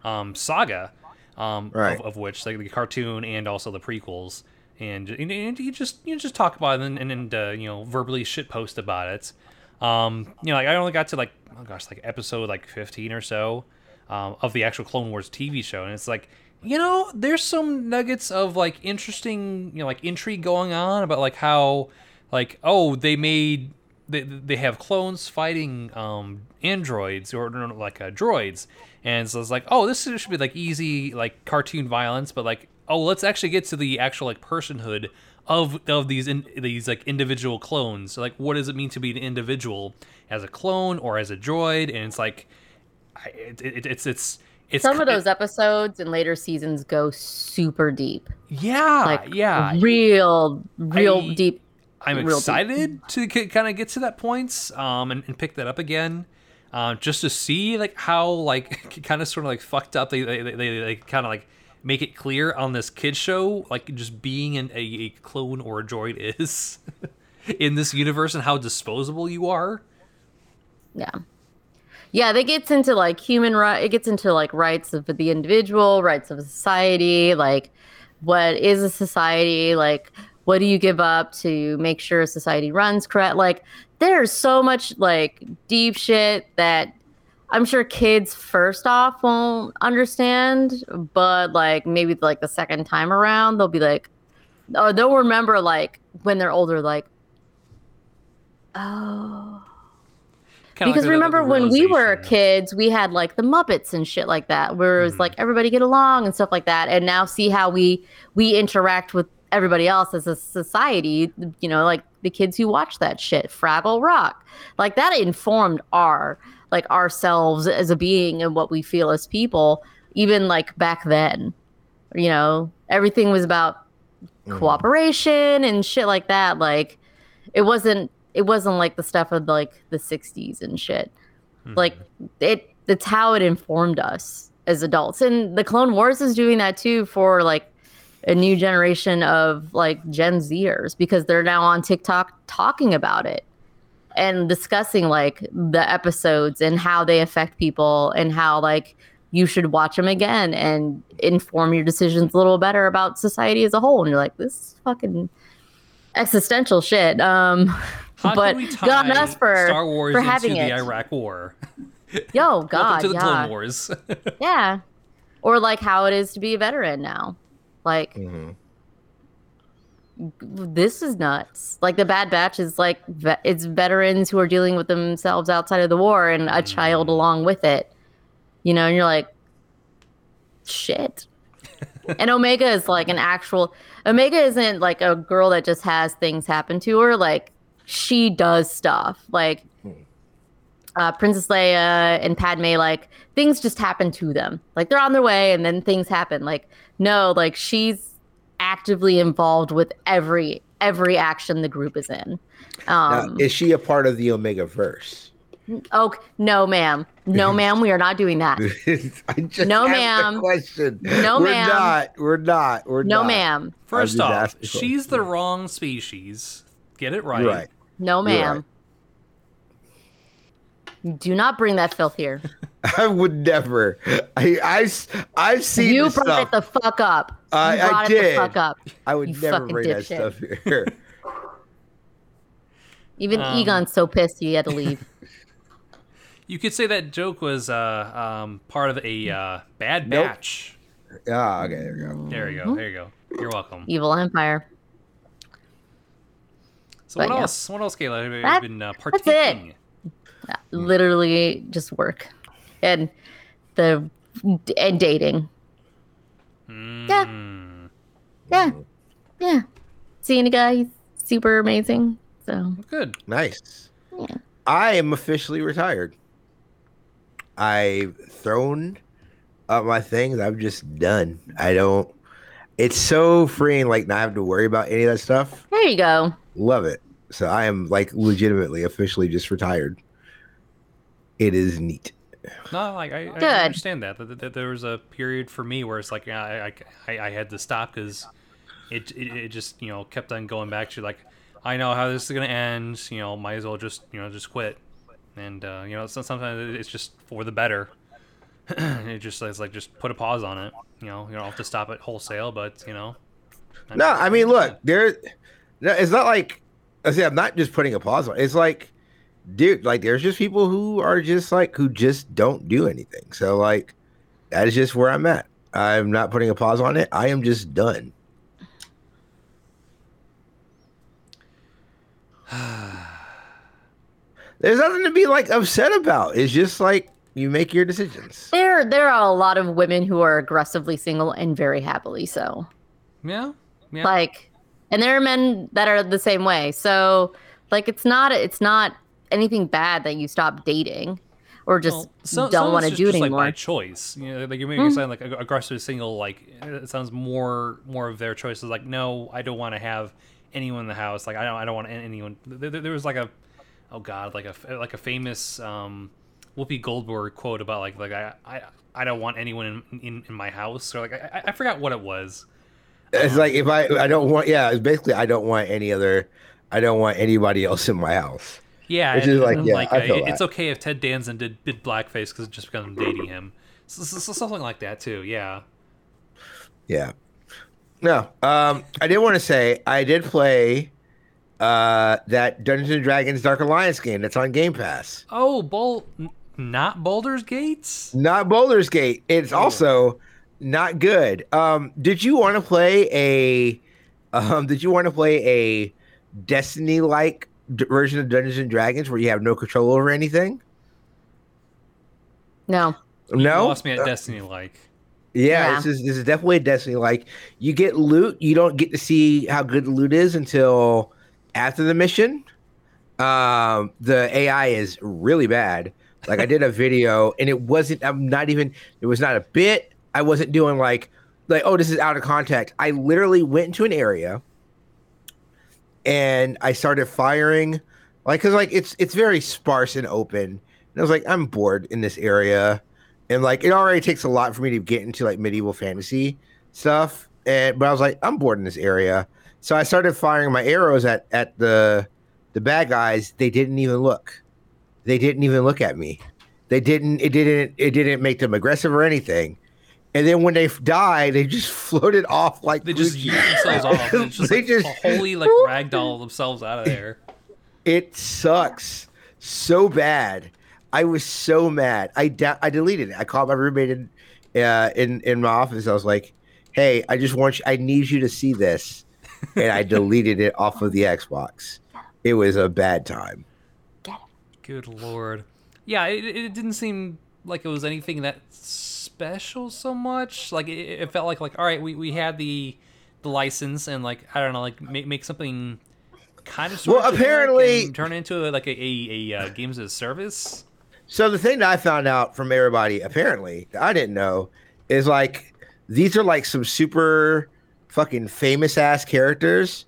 um, saga, um, Right. of, of which like the cartoon and also the prequels, and, and, and you just you just talk about it and and, and uh, you know verbally shit post about it. Um, you know, like I only got to like oh gosh, like episode like fifteen or so um, of the actual Clone Wars TV show, and it's like you know, there's some nuggets of like interesting, you know, like intrigue going on about like how, like oh, they made they they have clones fighting um androids or no, like uh, droids, and so it's like oh, this should be like easy like cartoon violence, but like oh, let's actually get to the actual like personhood of of these in, these like individual clones. So, like, what does it mean to be an individual as a clone or as a droid? And it's like, it, it, it's it's it's Some of those episodes in later seasons go super deep, yeah, like yeah. real, real I- deep. I'm real deep. excited to kind of get to that point um, and, and pick that up again, uh, just to see like how like kind of sort of like fucked up they they, they, they kind of like make it clear on this kid show like just being an, a, a clone or a droid is in this universe and how disposable you are. Yeah. Yeah, that gets into like human right it gets into like rights of the individual, rights of society, like what is a society, like what do you give up to make sure society runs correct? Like there's so much like deep shit that I'm sure kids first off won't understand, but like maybe like the second time around they'll be like or they'll remember like when they're older like oh Kinda because the- remember when we were kids we had like the muppets and shit like that where it was Mhm. like everybody get along and stuff like that. And now see how we we interact with everybody else as a society you know like the kids who watch that shit fraggle rock. Like that informed our like ourselves as a being and what we feel as people even like back then. You know everything was about cooperation and shit like that. Like it wasn't it wasn't like the stuff of like the 60s and shit. Like it it's how it informed us as adults. And the clone wars is doing that too for like a new generation of like gen zers because they're now on tiktok talking about it and discussing like the episodes and how they affect people and how like you should watch them again and inform your decisions a little better about society as a whole. And you're like this is fucking existential shit. Um How but we good on tie us for Star Wars for into having the. Iraq War. Yo, God, to the yeah, Clone Wars. yeah, or like how it is to be a veteran now. Like Mhm. this is nuts. Like the Bad Batch is like ve- it's veterans who are dealing with themselves outside of the war and a child along with it. You know, and you're like, shit. and Omega is like an actual. Omega isn't like a girl that just has things happen to her. Like she does stuff. Like uh, Princess Leia and Padme, like things just happen to them. Like they're on their way and then things happen. Like no, like she's actively involved with every every action the group is in. Now, Um, is she a part of the Omega verse? oh no, ma'am, no, ma'am, we are not doing that. I just No, ma'am. Question. No, we're ma'am. Not, we're not. We're No, not. ma'am, First off, she's the wrong species. Get it right. Right. No, You're ma'am. Do not bring that filth here. I would never. I I I've seen you brought stuff. it the fuck up. You I- I brought it did. the fuck up. I would you never fucking bring that dipshit. stuff here. Even Um, Egon's so pissed he had to leave. You could say that joke was uh, um, part of a uh, bad Nope. batch. Ah, okay, there we go. There you go. There you go. You're welcome. Evil Empire. So what yeah. else? What else, Kayla? Have you That- been uh, it. partaking? literally just work and the and dating Yeah. Mm, yeah yeah seeing a guy super amazing so Good. Nice. Yeah. I am officially retired. I've thrown up my things. I'm just done. I don't. It's so freeing, like not having to worry about any of that stuff. There you go. Love it. So I am like legitimately officially just retired. It is neat. No, like I, I understand that. That, that. There was a period for me where it's like yeah, I, I, I had to stop because it, it it just you know kept on going back to like I know how this is gonna end. You know, might as well just you know just quit. And uh, you know, sometimes it's just for the better. it just it's like just put a pause on it. You know, you don't have to stop it wholesale, but you know. No, I mean, look, there. No, it's not like I say. I'm not just putting a pause on. it. It's like, dude, like there's just people who are just like who just don't do anything. So like, that is just where I'm at. I'm not putting a pause on it. I am just done. There's nothing to be like upset about. It's just like you make your decisions. There, there are a lot of women who are aggressively single and very happily so. Yeah. Yeah. Like, and there are men that are the same way. So, like, it's not, it's not anything bad that you stop dating or just Well, so- don't want to do it just, like anymore. by choice. You know, like you're making sound like ag- aggressive single. Like it sounds more more of their choices. Like no, I don't want to have anyone in the house. Like I don't I don't want anyone. There, there- was like a oh god like a like a famous um, Whoopi Goldberg quote about like like I I, I don't want anyone in, in, in my house or like I- I forgot what it was. It's like if I I don't want yeah. It's basically I don't want any other. I don't want anybody else in my house. Yeah, Which is like, yeah, like I feel it- it's okay if Ted Danson did did blackface because it just because I'm dating him. So, so- so something like that too. Yeah. Yeah. No. Um, I did want to say I did play uh that Dungeons and Dragons Dark Alliance game that's on Game Pass. Oh, Bol- not Baldur's Gates. Not Baldur's Gate. It's also not good. Um, did you want to play a um did you want to play a Destiny like d- version of Dungeons and Dragons where you have no control over anything? no. You No. lost me at Destiny like. Yeah, Yeah. this is this is definitely a Destiny. Like you get loot, you don't get to see how good the loot is until after the mission. Um, the AI is really bad. Like I did a video and it wasn't. I'm not even. It was not a bit. I wasn't doing like like oh this is out of context. I literally went into an area and I started firing like because like it's it's very sparse and open. And I was like I'm bored in this area. And like it already takes a lot for me to get into like medieval fantasy stuff. And but i was like i'm bored in this area. So i started firing my arrows at at the the bad guys. They didn't even look. They didn't even look at me. They didn't it didn't it didn't make them aggressive or anything and then when they die they just floated off like They just Gucci. yeet themselves off. It's just They like just- a holy like ragdoll themselves out of there. It sucks so bad. I was so mad. I de- I deleted it. I called my roommate in uh, in in my office. I was like, "Hey, I just want you. I need you to see this," and I deleted it off of the Xbox. It was a bad time. Good lord. Yeah, it, it didn't seem like it was anything that special so much. Like it, it felt like like all right, we, we had the the license and like I don't know, like make make something kind of Well, apparently- turn into like a a, a uh, games as a service. So the thing that I found out from everybody, apparently, that I didn't know, is like these are like some super fucking famous ass characters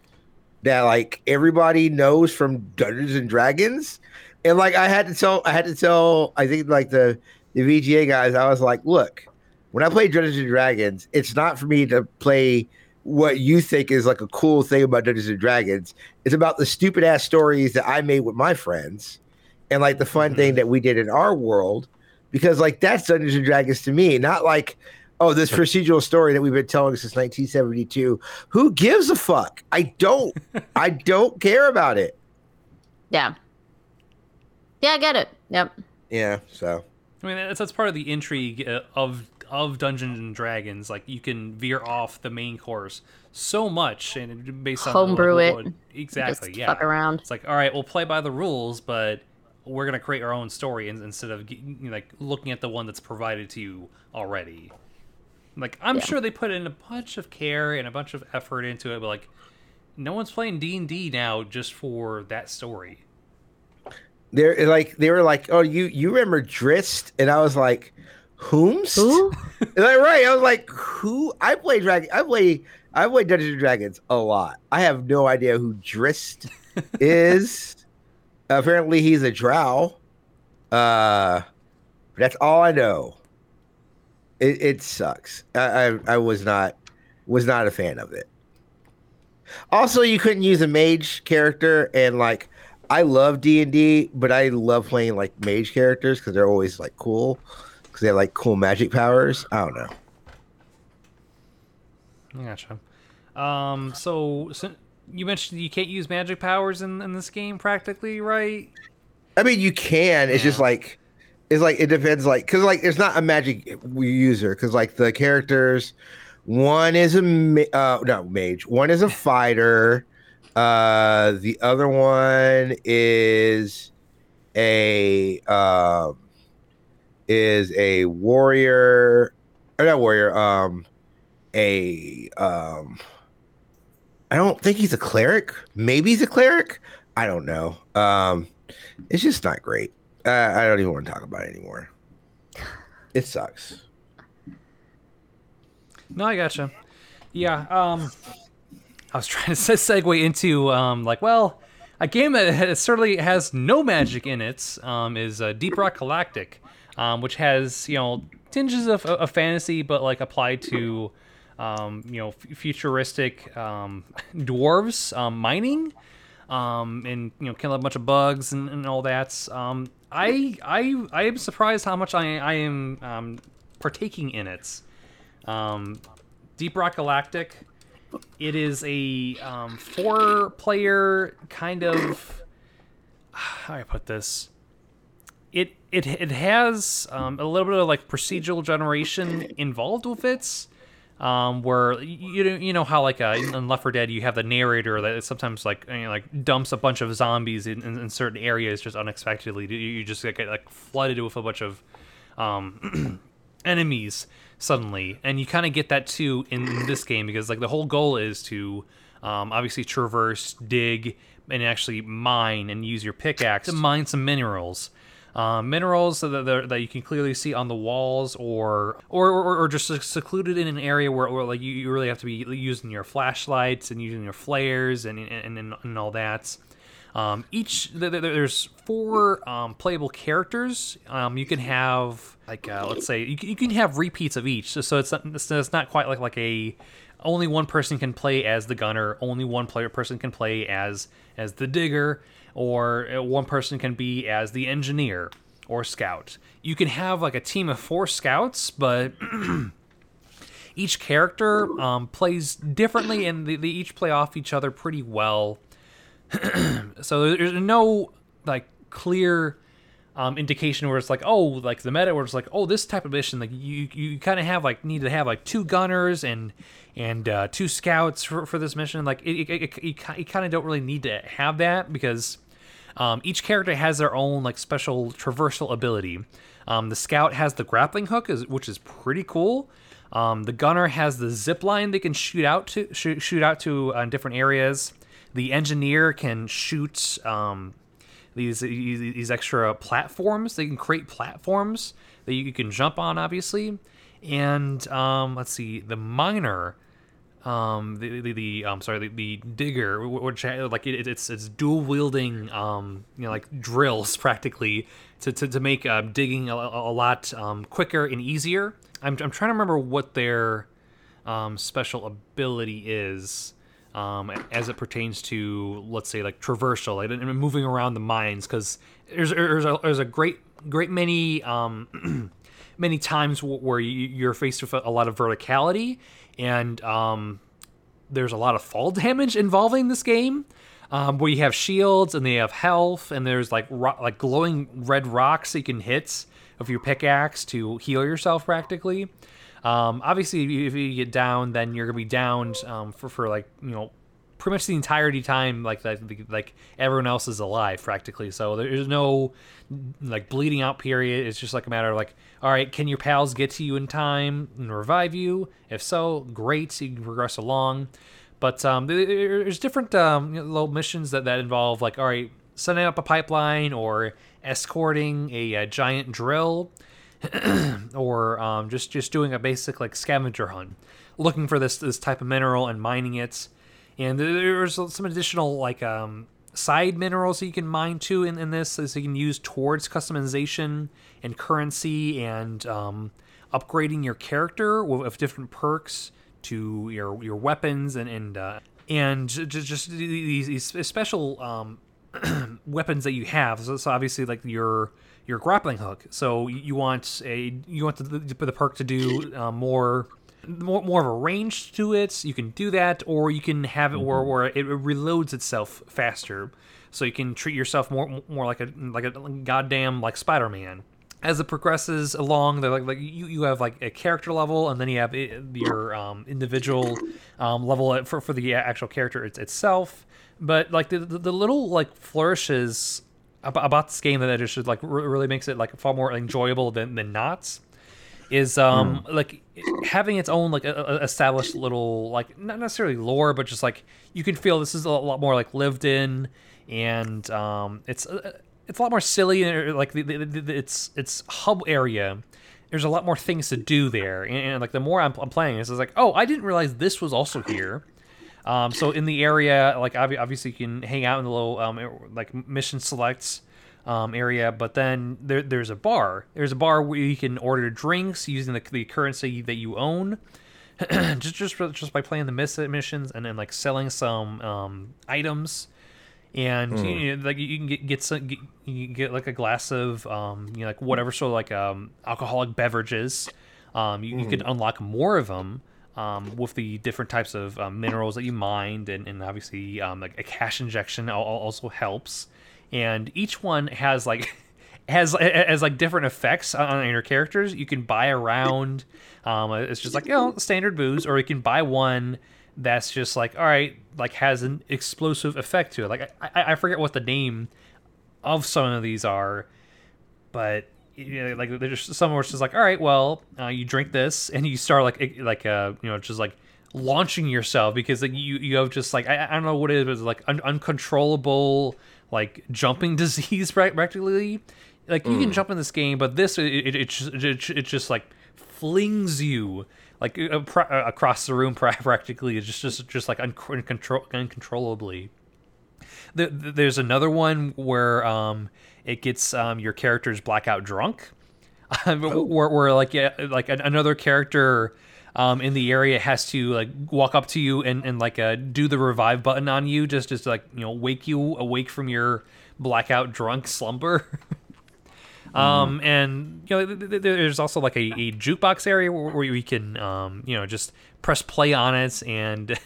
that like everybody knows from Dungeons and Dragons. And like I had to tell I had to tell I think like the the VGA guys, I was like, look, when I play Dungeons and Dragons, it's not for me to play what you think is like a cool thing about Dungeons and Dragons. It's about the stupid ass stories that I made with my friends and like the fun thing mm-hmm. that we did in our world because like that's Dungeons and Dragons to me, not like oh this procedural story that we've been telling since 1972. Who gives a fuck? I don't. I don't care about it. Yeah. Yeah, I get it. Yep. Yeah. So I mean, that's that's part of the intrigue uh, of of Dungeons and Dragons. Like you can veer off the main course so much, and based on Homebrew it. what- exactly. Just yeah, fuck around. It's like all right, we'll play by the rules, but we're gonna create our own story instead of you know, like looking at the one that's provided to you already. Like I'm Yeah. sure they put in a bunch of care and a bunch of effort into it, but like no one's playing D and D now just for that story. They're like they were like, oh, you you remember Drizzt? And I was like, whomst? Who? Is that right? I was like, who? I play Dragon. I play. I play Dungeons and Dragons a lot. I have no idea who Drizzt is. Apparently, he's a Drow. Uh, that's all I know. It, it sucks. I, I I was not was not a fan of it. Also, you couldn't use a mage character, and like I love D and D, but I love playing like mage characters because they're always like cool because they have like cool magic powers. I don't know. Gotcha. Um, so, so you mentioned you can't use magic powers in, in this game, practically, right? I mean, you can. It's just like it's like it depends. Like because like it's not a magic user because like the characters, one is a ma- uh no mage, one is a fighter, uh the other one is a um is a warrior or not warrior um a um I don't think he's a cleric. Maybe he's a cleric. I don't know. Um, it's just not great. Uh, I don't even want to talk about it anymore. It sucks. No, I gotcha. Yeah. Um, I was trying to segue into um, like, well, a game that certainly has no magic in it um, is uh, Deep Rock Galactic, um, which has you know tinges of, of fantasy, but like applied to um, you know f- futuristic um, dwarves um, mining. Um, and you know, kill a bunch of bugs and, and all that. I I I am surprised how much I I am partaking in it. Deep Rock Galactic. It is a um, four-player kind of. How do I put this? It it it has um, a little bit of like procedural generation involved with it. Um, where you you know how like uh, in Left 4 Dead you have the narrator that sometimes like you know, like dumps a bunch of zombies in, in, in certain areas just unexpectedly. You, you just get like flooded with a bunch of um, enemies suddenly, and you kind of get that too in, this game because like the whole goal is to um, obviously traverse, dig, and actually mine and use your pickaxe to mine some minerals. Um, minerals that, that, that you can clearly see on the walls, or or, or, or just secluded in an area where, where like you, you really have to be using your flashlights and using your flares and and, and, and all that. Um, each th- th- there's four um, playable characters. Um, you can have like uh, let's say you, can- you can have repeats of each, so, so it's not it's not quite like like a only one person can play as the gunner, only one player person can play as as the digger, or uh, one person can be as the engineer or scout. You can have like a team of four scouts, but each character um, plays differently, and they, they each play off each other pretty well so there's no like clear um, indication where it's like oh like the meta where it's like oh this type of mission like you you kind of have like need to have like two gunners and and uh, two scouts for, for this mission. Like it, it, it, you, kind of don't really need to have that because um, each character has their own like special traversal ability. Um, the scout has the grappling hook is, which is pretty cool. Um, the gunner has the zip line they can shoot out to shoot, shoot out to uh, different areas the engineer can shoot um, these these extra platforms. They can create platforms that you can jump on, obviously. And um, let's see, the miner, um, the the, the um, sorry, the, the digger, which like it, it's it's dual wielding, um, you know, like drills practically to to, to make uh, digging a, a lot um, quicker and easier. I'm I'm trying to remember what their um, special ability is um, as it pertains to let's say like traversal like, and moving around the mines because there's there's a, there's a great great many um, many times where you, you're faced with a, a lot of verticality and um, there's a lot of fall damage involving this game um, where you have shields and they have health and there's like ro- like glowing red rocks that you can hit with your pickaxe to heal yourself practically um, obviously, if you- get down, then you're gonna be downed um, for for like you know pretty much the entirety time like like like everyone else is alive practically. So there's no like bleeding out period. It's just like a matter of like, all right, can your pals get to you in time and revive you? If so, great, you can progress along. But um, there's different um, little missions that, that involve like, all right, setting up a pipeline or escorting a, a giant drill or um, just just doing a basic like scavenger hunt, looking for this this type of mineral and mining it. And there's some additional like um, side minerals that you can mine too in, in this, so you can use towards customization and currency and um, upgrading your character with, with, different perks to your your weapons and and uh, and just, just these, these special um, weapons that you have. So, so obviously like your your grappling hook. So you want a you want the, the perk to do uh, more more, more of a range to it. You can do that, or you can have it where, where it reloads itself faster, so you can treat yourself more more like a like a goddamn like Spider Man. As it progresses along, they're like like you, you have like a character level, and then you have your um, individual um, level for for the actual character itself. But like the, the, the little like flourishes about this game that it just like really makes it like far more enjoyable than than not is um mm. like having its own like a, a established little like not necessarily lore but just like you can feel this is a lot more like lived in and um it's uh, it's a lot more silly and like the, the, the, its its hub area. There's a lot more things to do there. And, and like the more I'm, I'm playing this is like oh I didn't realize this was also here um, so in the area, like obviously you can hang out in the little um, like mission selects um, area, but then there, there's a bar. There's a bar where you can order drinks using the, the currency that you own. just just just by playing the missions and then like selling some um, items, and mm. you know, like you can get get some get, you get like a glass of um, you know like whatever sort of like um, alcoholic beverages. Um, you, mm. you can hmm. unlock more of them um, with the different types of um, minerals that you mined, and, and obviously um, like a cash injection also helps. And each one has like has has like different effects on your characters. You can buy around. Um, it's just like you know standard booze, or you can buy one that's just like all right, like has an explosive effect to it. Like I, I forget what the name of some of these are, but you know, like there's some where it's just like, all right, well, uh, you drink this and you start like like uh you know just like launching yourself because like you you have just like I, I don't know what it is like un- uncontrollable like jumping disease right practically. Like you mm. can jump in this game but this it it, it, just, it, it just like flings you like uh, uh across the room practically. It's just just just like uncontrol- uncontrollably. There's another one where um it gets um, your characters blackout drunk, oh. where, where like yeah, like another character um, in the area has to like walk up to you and, and like uh, do the revive button on you just just like you know wake you awake from your blackout drunk slumber. Um, and you know, there's also like a, a jukebox area where, where we can, um, you know, just press play on it, and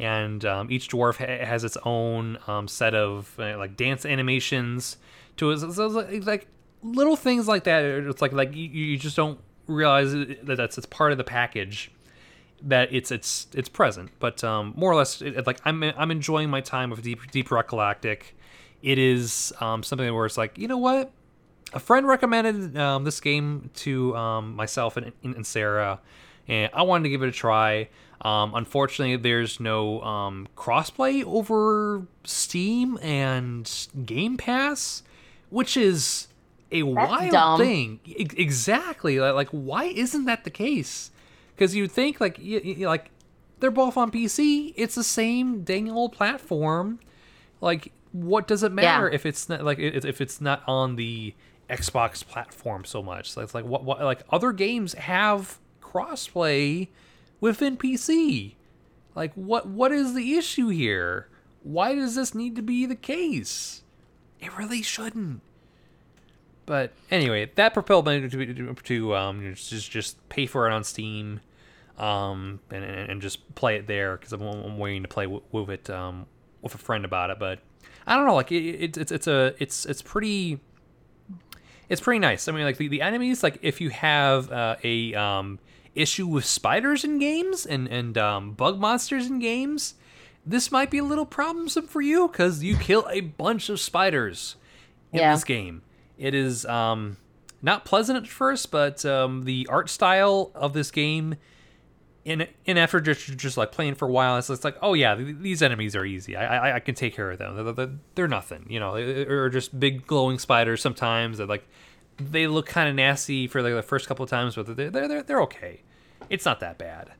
and um, each dwarf ha- has its own um, set of uh, like dance animations to it. So it's like little things like that. It's like like you, you just don't realize that that's it's part of the package that it's it's it's present. But um, more or less, it, like I'm I'm enjoying my time with Deep Deep Rock Galactic. It is um, something where it's like you know what, a friend recommended um, this game to um, myself and, and, Sarah, and I wanted to give it a try. Um, unfortunately, there's no um, crossplay over Steam and Game Pass which is a That's wild dumb. thing. exactly. Like, why isn't that the case? Because you'd think like you, you, like they're both on PC. It's the same dang old platform. Like, what does it matter yeah. if it's not like if it's not on the Xbox platform so much? So it's like what, what like other games have crossplay within PC. Like what what is the issue here? Why does this need to be the case? It really shouldn't. But anyway, that propelled me to, to um, just just pay for it on Steam, um, and, and just play it there because I'm, I'm, waiting to play with it um, with a friend about it. But I don't know, like it, it, it's it's a it's it's pretty it's pretty nice. I mean, like the, the enemies, like if you have uh, a um, issue with spiders in games and and um, bug monsters in games, this might be a little problemsome for you because you kill a bunch of spiders in yeah. this game. It is um, not pleasant at first, but um, the art style of this game and and after just just like playing for a while, it's, it's like, oh yeah, th- these enemies are easy. I I, I can take care of them. They're, they're, they're nothing, you know, or just big glowing spiders. Sometimes that like they look kind of nasty for like the first couple of times, but they're they're they're okay. It's not that bad.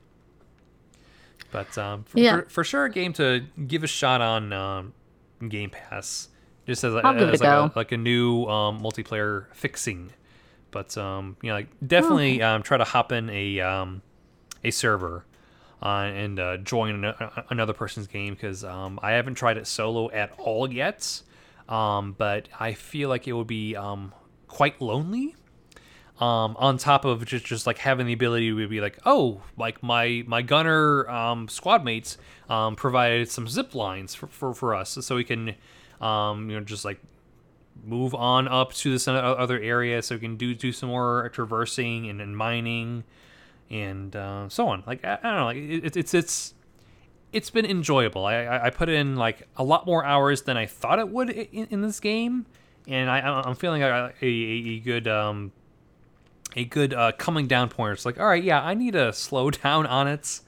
But um, for, Yeah. for, for sure, a game to give a shot on um, Game Pass, just as, I'll as like, a, like a new um, multiplayer fixing. But um, you know, like definitely um, try to hop in a um, a server uh, and uh, join an- another person's game because um, I haven't tried it solo at all yet. Um, but I feel like it would be um, quite lonely. Um, on top of just, just like having the ability to be like, oh, like my my gunner um, squad mates um, provided some zip lines for, for, for us, so we can um, you know just like move on up to this other area, so we can do do some more traversing and, and mining and uh, so on. Like I, I don't know, like it, it's it's it's been enjoyable. I, I put in like a lot more hours than I thought it would in, in this game, and I I'm feeling a, a, a good um a good uh, coming down point. It's like all right, yeah, I need to slow down on it.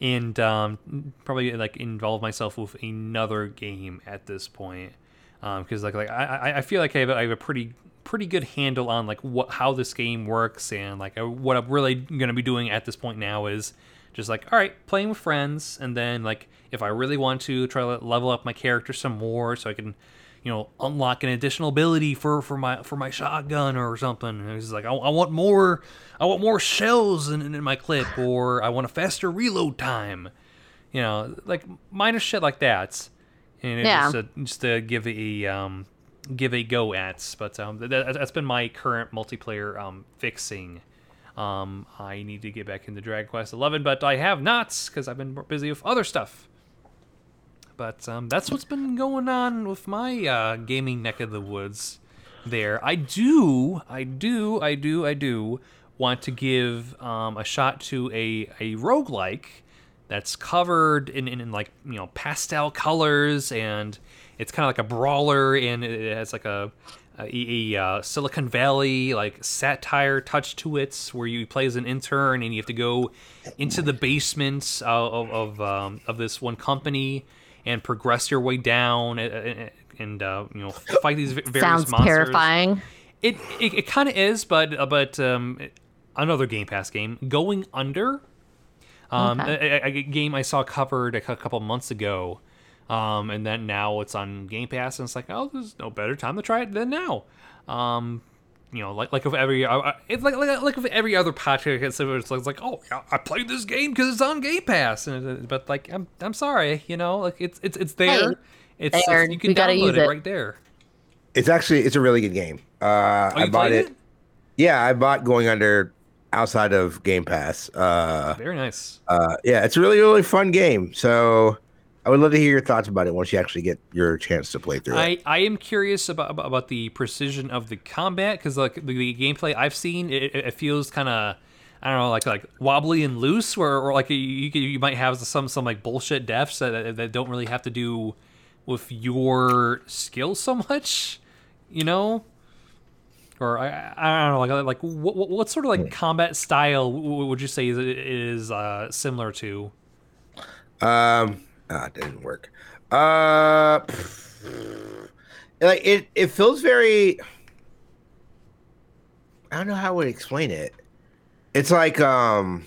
And um, probably like involve myself with another game at this point, because like like I, I- feel like I have, have a pretty pretty good handle on like what how this game works and like uh, what I'm really gonna be doing at this point now is just like all right playing with friends and then like if I really want to try to level up my character some more so I can you know unlock an additional ability for for my for my shotgun or something and it's like I, I want more I want more shells in, in my clip or I want a faster reload time you know like minor shit like that and it Yeah. just, to, just to give a um, give a go at. But um, that, that's been my current multiplayer um, fixing. Um, I need to get back into Dragon Quest Eleven, but I have not because I've been busy with other stuff. But um, that's what's been going on with my uh, gaming neck of the woods. There, I do, I do, I do, I do want to give um, a shot to a a roguelike that's covered in, in, in like you know pastel colors and it's kind of like a brawler and it has like a a, a, uh, Silicon Valley like satire touch to it where you play as an intern and you have to go into the basement of of, um, of this one company and progress your way down and, and, uh, you know fight these various Sounds monsters. terrifying. It it, it kind of is, but uh, but um, another Game Pass game, Going Under, um, Okay. a, a- a game I saw covered a couple months ago, um, and then now it's on Game Pass, and it's like, oh, there's no better time to try it than now. Um, you know, like like of every, uh, uh, it's like like like of every other podcast, it's, it's like, it's like, oh, yeah, I played this game because it's on Game Pass, and, but like, I'm I'm sorry, you know, like it's it's it's there. Hey, it's, it's- you can download use it it. right there. It's actually it's a really good game. Uh, Oh, I bought played it. Yeah, I bought Going Under outside of Game Pass. Uh, Very nice. uh, yeah, it's a really really fun game. So I would love to hear your thoughts about it once you actually get your chance to play through it. I, I am curious about, about, the precision of the combat because like the, the gameplay I've seen, it, it feels kind of I don't know like like wobbly and loose, where or like you you, might have some some like bullshit deaths that, that don't really have to do with your skill so much, you know. Or I, I don't know like like what, what what sort of like combat style would you say is is uh, similar to? Um, ah, it didn't work. Uh, like it, it feels very. I don't know how I would explain it. It's like um,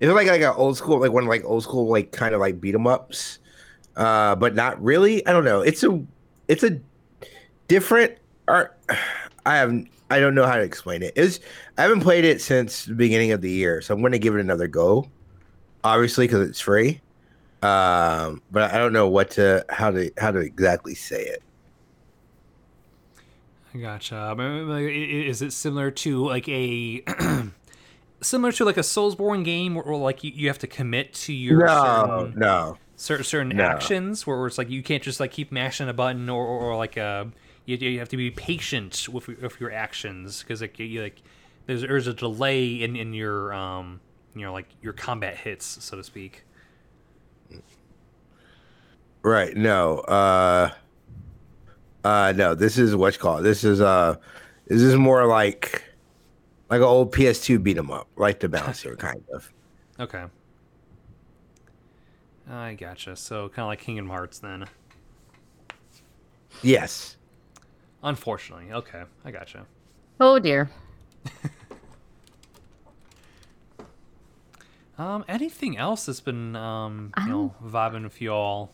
it's like like an old school, like one of like old school, like kind of like beat 'em ups, uh, but not really. I don't know. It's a, it's a different art. I have I don't know how to explain it. It's I haven't played it since the beginning of the year, so I'm going to give it another go obviously because it's free. Um, but I don't know what to how to how to exactly say it. I Gotcha. I mean, like, i- i- Is it similar to like a similar to like a Soulsborne game where, where, like you, you have to commit to your No, certain, no. certain certain No. actions where it's like you can't just like keep mashing a button or, or, or like uh you, you have to be patient with your- with your actions because like you like there's there's a delay in in your um you know like your combat hits so to speak. Right. No. Uh uh no, this is what's called. This is uh this is more like like an old PS2 beat 'em up, like the bouncer kind of. Okay. I gotcha. So kind of like Kingdom Hearts then. Yes. Unfortunately. Okay, I gotcha. Oh dear. Um, anything else that's been um, you know, vibing with y'all?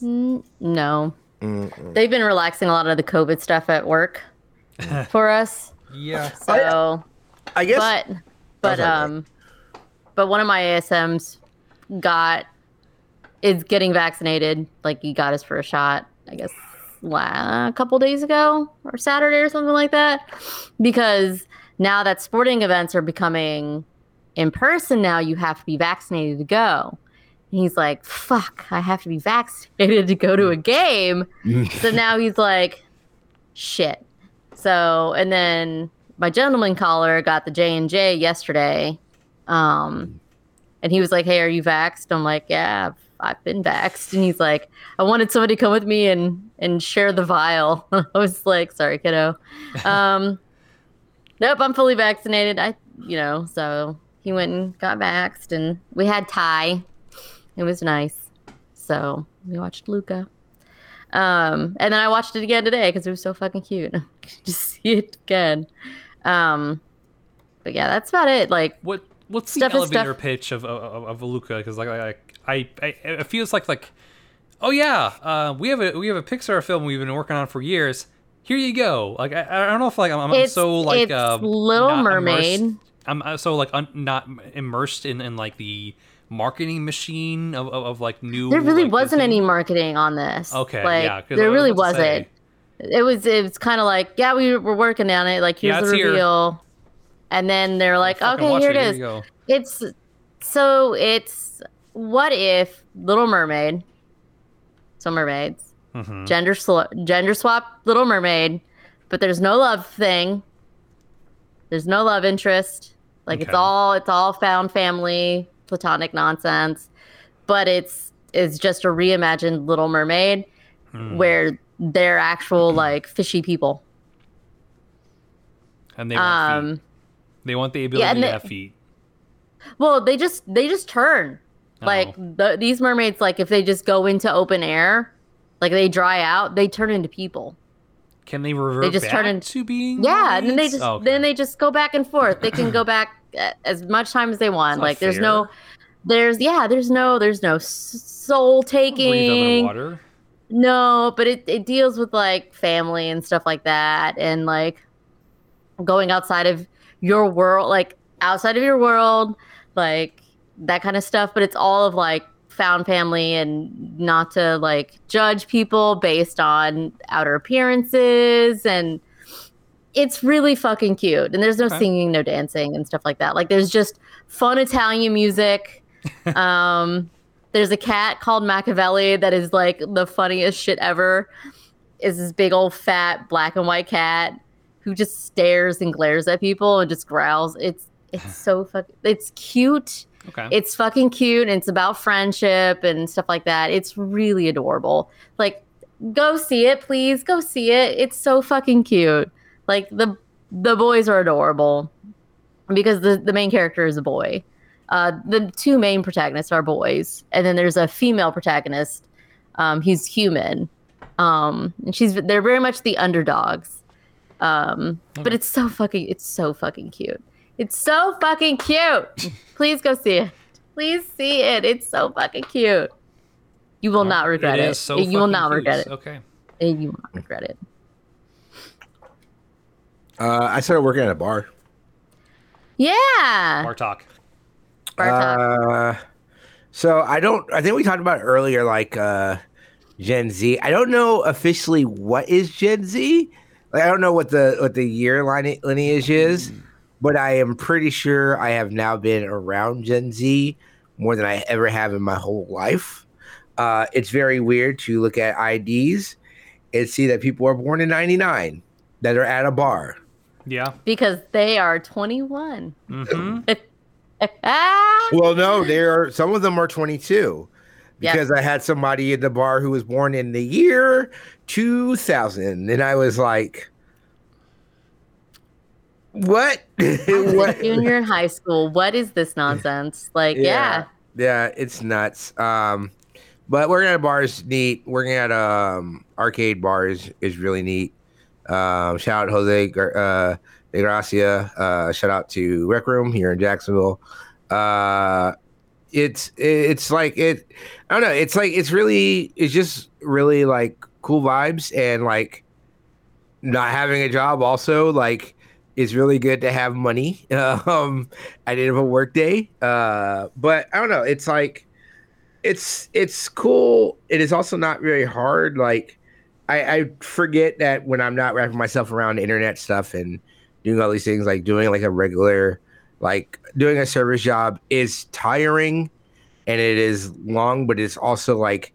Mm, no. They've been relaxing a lot of the COVID stuff at work for us. Yeah. So, I guess. but but sorry, go um, but one of my ASMs got is getting vaccinated. Like he got his first shot. I guess la- a couple days ago or Saturday or something like that. Because now that sporting events are becoming in person, now you have to be vaccinated to go. And he's like, "Fuck, I have to be vaccinated to go to a game." so now he's like, "Shit." So and then my gentleman caller got the J and J yesterday, um, and he was like, "Hey, are you vaxxed?" I'm like, "Yeah, I've, I've been vaxxed." And he's like, "I wanted somebody to come with me and and share the vial." I was like, "Sorry, kiddo." Um, nope, I'm fully vaccinated. I, you know, so he went and got vaxxed, and we had Thai. It was nice. So we watched Luca. Um, and then I watched it again today because it was so fucking cute. Just see it again. Um, but yeah, that's about it. Like, What what's the elevator pitch of of, of Luca? Because like I, I I it feels like like oh yeah uh, we have a we have a Pixar film we've been working on for years. Here you go. Like I, I don't know if like I'm, I'm so like it's uh, Little Mermaid. immersed- I'm so like un, not immersed in, in like the marketing machine of, of, of like new. there really like, wasn't any marketing on this. Okay, like, yeah, there really wasn't. It was. It was kind of like, yeah, we were working on it. Like, here's Yeah, the it's here. reveal, and then they're like, okay, here it Here is. It's so it's what if Little Mermaid, so mermaids, Mhm. gender sw- gender swap Little Mermaid, but there's no love thing. There's no love interest. Like it's all it's all found family platonic nonsense, but it's it's just a reimagined Little Mermaid Hmm. where they're actual like fishy people. And they want Um, feet. They want the ability to they- have feet. Well, they just they just turn. Like Oh. the, these mermaids, like if they just go into open air, like they dry out, they turn into people. Can they revert They just back turn into being? Yeah, and then they just Oh, okay. then they just go back and forth. They can go back uh, as much time as they want. Like there's no, there's yeah, there's no there's no soul taking. No, but it, it deals with like family and stuff like that and like going outside of your world, like outside of your world, like that kind of stuff. But it's all of like found family and not to like judge people based on outer appearances. And it's really fucking cute. And there's no Okay. singing, no dancing and stuff like that. Like there's just fun Italian music. um, there's a cat called Machiavelli that is like the funniest shit ever. Is this big old fat black and white cat who just stares and glares at people and just growls. It's it's so fucking it's cute. Okay. It's fucking cute and it's about friendship and stuff like that. It's really adorable. Like go see it, please. Go see it. It's so fucking cute. Like the the boys are adorable because the the main character is a boy. Uh, the two main protagonists are boys, and then there's a female protagonist. Um, he's human, um, and she's they're very much the underdogs. Um, but it's so fucking it's so fucking cute. It's so fucking cute. Please go see it. Please see it. It's so fucking cute. You will not regret it. is so you will not cute. regret it. Okay. You will not regret it. Uh, I started working at a bar. Yeah. Bartok. Bartok. Uh, so I don't. I think we talked about earlier, like uh, Gen Z. I don't know officially what is Gen Z. Like, I don't know what the what the year line lineage is, but I am pretty sure I have now been around Gen Z more than I ever have in my whole life. Uh, it's very weird to look at IDs and see that people are born in '99 that are at a bar. Yeah. because they are 21. Mm-hmm. Well, no, there are some of them are 22 Yeah. because I had somebody at the bar who was born in the year 2000, and I was like, what? what? Junior in high school. What is this nonsense? Like, yeah. Yeah, it's nuts. Um, but working at a bar is neat. Working at um arcade bars is really neat. Um, shout out Jose uh, De Gracia. Uh, shout out to Rec Room here in Jacksonville. Uh, it's it's like it. I don't know. It's like it's really it's just really like cool vibes and like not having a job also like it's really good to have money. Um at the end of a work day uh but i don't know. It's like it's it's cool. It is also not very hard. Like i i forget that when i'm not wrapping myself around internet stuff and doing all these things like doing like a regular like doing a service job is tiring and it is long but it's also like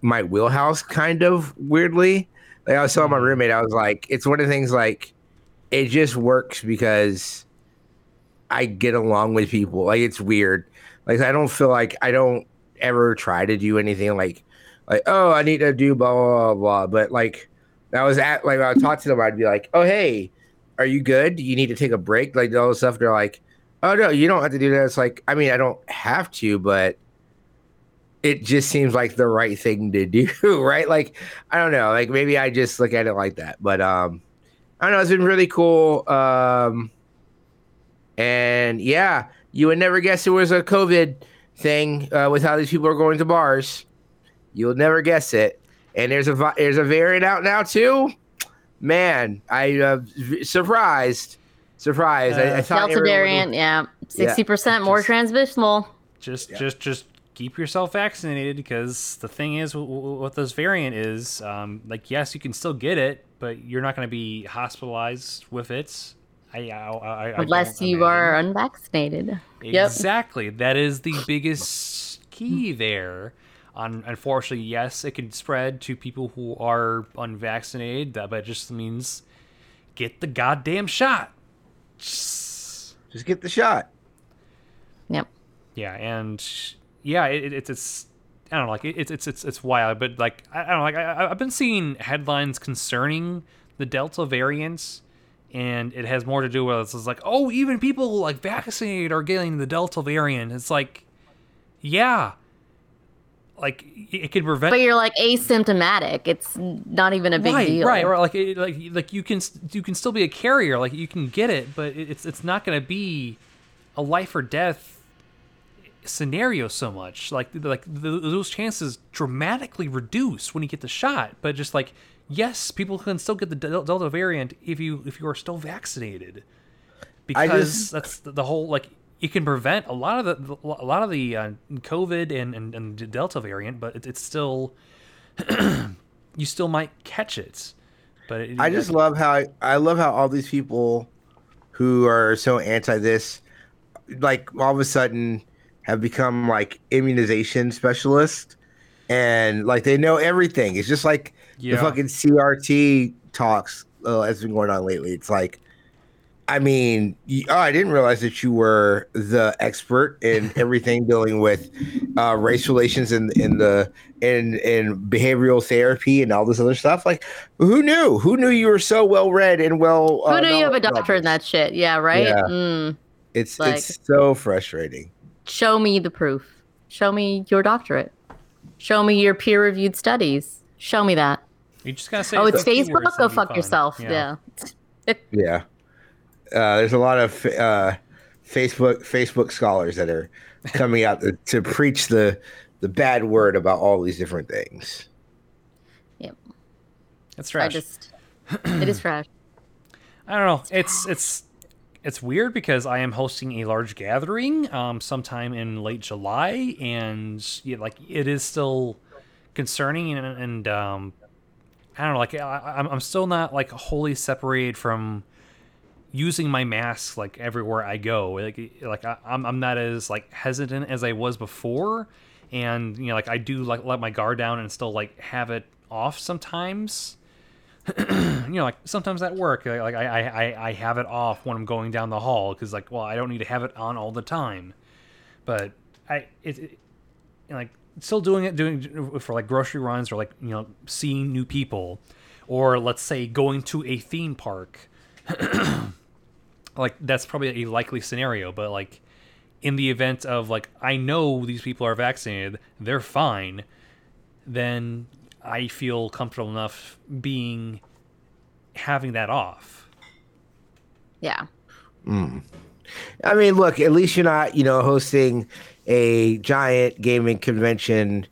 my wheelhouse kind of weirdly. Like i was telling my roommate i was like it's one of the things like it just works because I get along with people. Like it's weird. Like I don't feel like I don't ever try to do anything like like oh I need to do blah blah blah blah. But like I was at like I would talk to them, I'd be like, oh hey, are you good? Do You need to take a break. Like all this stuff. They're like, oh no, you don't have to do that. It's like I mean I don't have to, but it just seems like the right thing to do, right? Like I don't know. Like maybe I just look at it like that, but um. I don't know. It's been really cool. Um, and yeah, you would never guess it was a COVID thing uh, with how these people are going to bars. You'll never guess it. And there's a there's a variant out now too. Man, I uh, v- surprised, surprised. I, I thought Delta variant, would- yeah. 60% more transmissible. Just just just keep yourself vaccinated because the thing is w- w- what this variant is um, like yes you can still get it but you're not going to be hospitalized with it I, I, I, I Unless you imagine. are unvaccinated. Yep. Exactly. That is the biggest key there. Un- unfortunately, yes, it can spread to people who are unvaccinated, that- but it just means get the goddamn shot. Just- Just get the shot. Yep. Yeah, and yeah, it, it, it's it's I don't know, like it's it's it's it's wild, but like I, I don't know, like I, I've been seeing headlines concerning the Delta variant, and it has more to do with it's like oh, even people like vaccinated are getting the Delta variant. It's like, yeah, like it it can prevent. But you're like asymptomatic. It's not even a big right, deal. right, right. Like, it, like, like you can you can still be a carrier. Like you can get it, but it's it's not going to be a life or death scenario so much. Like like th those chances dramatically reduce when you get the shot. But just like yes, people can still get the Delta variant if you if you are still vaccinated, because just- that's the, the whole like. It can prevent a lot of the a lot of the uh, COVID and, and, and Delta variant, but it, it's still you still might catch it. But it, I just love how I love how all these people who are so anti this, like all of a sudden, have become like immunization specialists, and like they know everything. It's just like Yeah. the fucking CRT talks uh, that's been going on lately. It's like, I mean, y- oh, I didn't realize that you were the expert in everything dealing with uh, race relations in in the in in behavioral therapy and all this other stuff. Like, who knew? Who knew you were so well read and well? Who uh, knew you have a doctor in that shit? Yeah, right? Yeah. Mm. It's like- it's so frustrating. Show me the proof. Show me your doctorate. Show me your peer reviewed studies. Show me that. You just gotta say. Oh, it's Facebook? and Go fuck fine. yourself. Yeah. Yeah. Uh, there's a lot of uh, Facebook Facebook scholars that are coming out to, to preach the the bad word about all these different things. Yep. It's I trash. just, it is trash. I don't know. It's it's it's weird because I am hosting a large gathering um sometime in late July, and yeah, like it is still concerning and, and um I don't know. Like I, I'm I'm still not like wholly separated from using my mask like everywhere I go. Like like I, I'm I'm not as like hesitant as I was before, and you know like I do like let my guard down and still like have it off sometimes you know, like sometimes at work, like I, I, I have it off when I'm going down the hall because like, well, I don't need to have it on all the time. But I, it, it like still doing it, doing for like grocery runs or like you know seeing new people, or let's say going to a theme park. like that's probably a likely scenario. But like in the event of like I know these people are vaccinated, they're fine, then I feel comfortable enough being having that off. Yeah. I mean, look, at least you're not, you know, hosting a giant gaming convention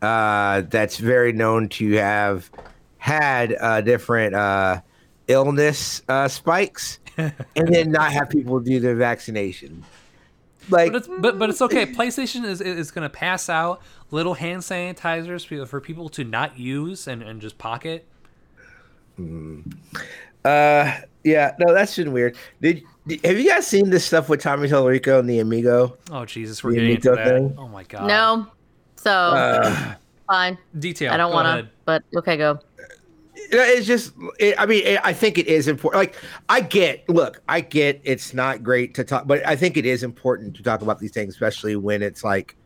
uh, that's very known to have had uh, different uh, illness uh, spikes, and then not have people do their vaccination. Like, But it's but, but it's okay. PlayStation is is going to pass out little hand sanitizers for- for people to not use and, and just pocket. uh, yeah, no, that's been weird. Did, did have you guys seen this stuff with Tommy Tallarico and the Amico? Oh Jesus, we're The getting into that. thing? Oh my god. No. So Uh, fine. detail. I don't want to, but okay, go. It's just it, i mean it, i think it is important like i get look i get it's not great to talk but i think it is important to talk about these things especially when it's like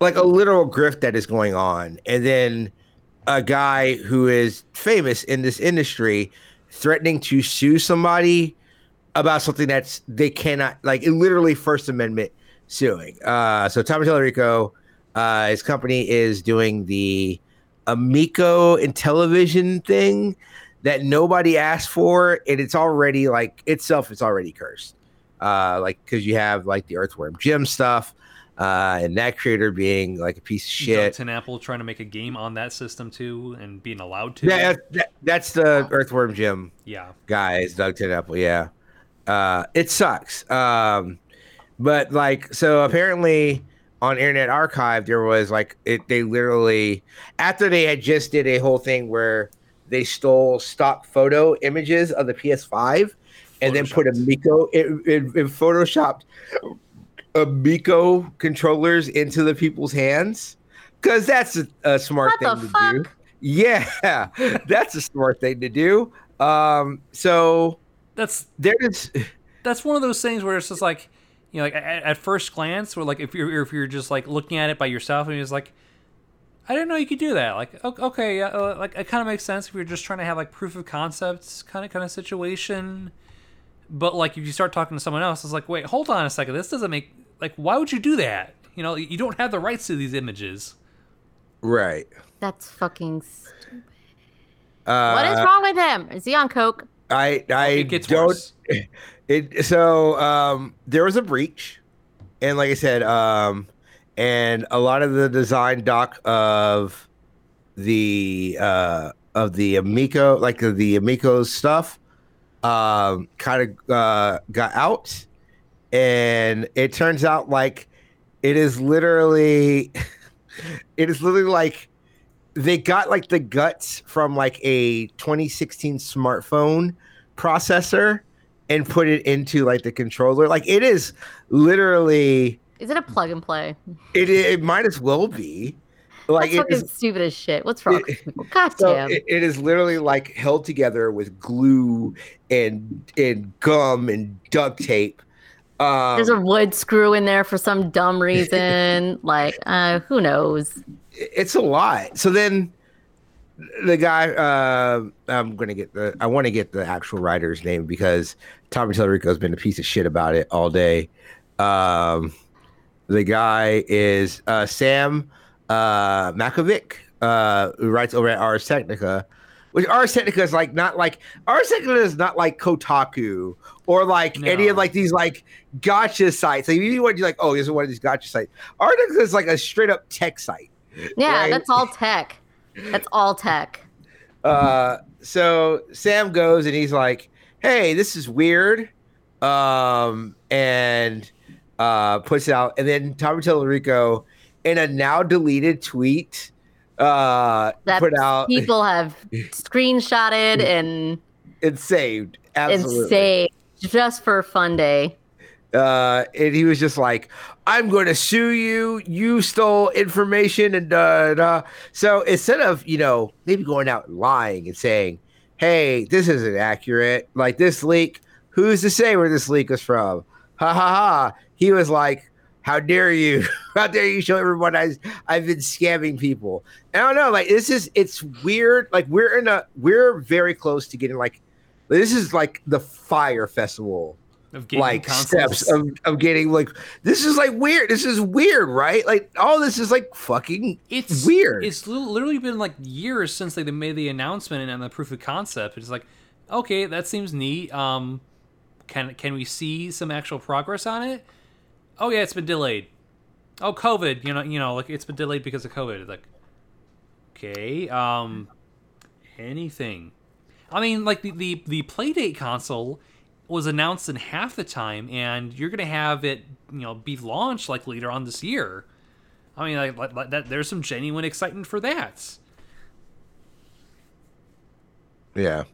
like a literal grift that is going on. And then a guy who is famous in this industry threatening to sue somebody about something that's they cannot like literally first amendment suing. Uh so tommy Tallarico uh his company is doing the Amico Intellivision thing that nobody asked for, and it's already like itself is already cursed. Uh, like because you have like the Earthworm Jim stuff, uh, and that creator being like a piece of shit. Doug TenNapel trying to make a game on that system too and being allowed to. Yeah, that, that's the Earthworm Jim Yeah. guys, is Doug TenNapel. Yeah, uh, it sucks. Um, but like, so apparently on Internet Archive there was like it. They literally after they had just did a whole thing where they stole stock photo images of the PS5 and then put a Photoshopped. Miko it, it, it photoshopped Amico controllers into the people's hands because that's a, a smart What thing the to do. Yeah, that's a smart thing to do. Um, so That's there's that's one of those things where it's just like you know like at, at first glance where like if you're if you're just like looking at it by yourself and you're just like i didn't know you could do that like okay yeah, uh, like it kind of makes sense if you're just trying to have like proof of concepts kind of kind of situation but like if you start talking to someone else it's like wait hold on a second this doesn't make like why would you do that you know you don't have the rights to these images right. That's fucking. stupid. Uh, what is wrong with him? Is he on coke? I I it don't. It so um there was a breach, and like I said, um, and a lot of the design doc of the uh of the Amico, like the, the Amico stuff, um, kind of uh got out, and it turns out like it is literally, it is literally like they got like the guts from like a 2016 smartphone processor and put it into like the controller. Like it is literally Is it a plug and play? it it might as well be. Like That's fucking is stupid as shit. What's wrong it-? God so damn. it, it is literally like held together with glue and and gum and duct tape. Um, There's a wood screw in there for some dumb reason. like, uh, who knows? it's a lot. So then the guy uh, I'm gonna get the I want to get the actual writer's name because Tommy Tallarico has been a piece of shit about it all day. Um, the guy is uh, Sam uh, Makovic, uh, who writes over at Ars Technica. Which Ars Technica is like not like Ars Technica is not like Kotaku or like any of like these like gotcha sites. Like you want to be like, oh, this is one of these gotcha sites. Ars Technica is like a straight up tech site. Yeah, Right. that's all tech. That's all tech. Uh, so Sam goes and he's like, "Hey, this is weird," um, and uh, puts it out. And then Tommy Tallarico, in a now deleted tweet, uh, That put out people have screenshotted and it's saved absolutely. saved just for fun day. Uh, and he was just like, "I'm going to sue you. You stole information." And uh, da. so instead of you know maybe going out and lying and saying, "Hey, this isn't accurate," like this leak, who's to say where this leak is from? Ha ha ha! He was like, "How dare you? How dare you show everyone I I've been scamming people?" And I don't know, like this is it's weird. Like we're in a we're very close to getting like this is like the Fyre festival like consoles. steps of, of getting like this is like weird. This is weird, right? Like all this is like fucking it's weird. It's literally been like years since they made the announcement and the proof of concept. It's like, okay, that seems neat. Um, can can we see some actual progress on it? Oh yeah, it's been delayed. Oh, COVID. You know, you know, like it's been delayed because of COVID. Like, okay, um, anything. I mean, like the the the Playdate console was announced in half the time, and you're gonna have it, you know, be launched like later on this year. I mean, like, like, like that. There's some genuine excitement for that. yeah.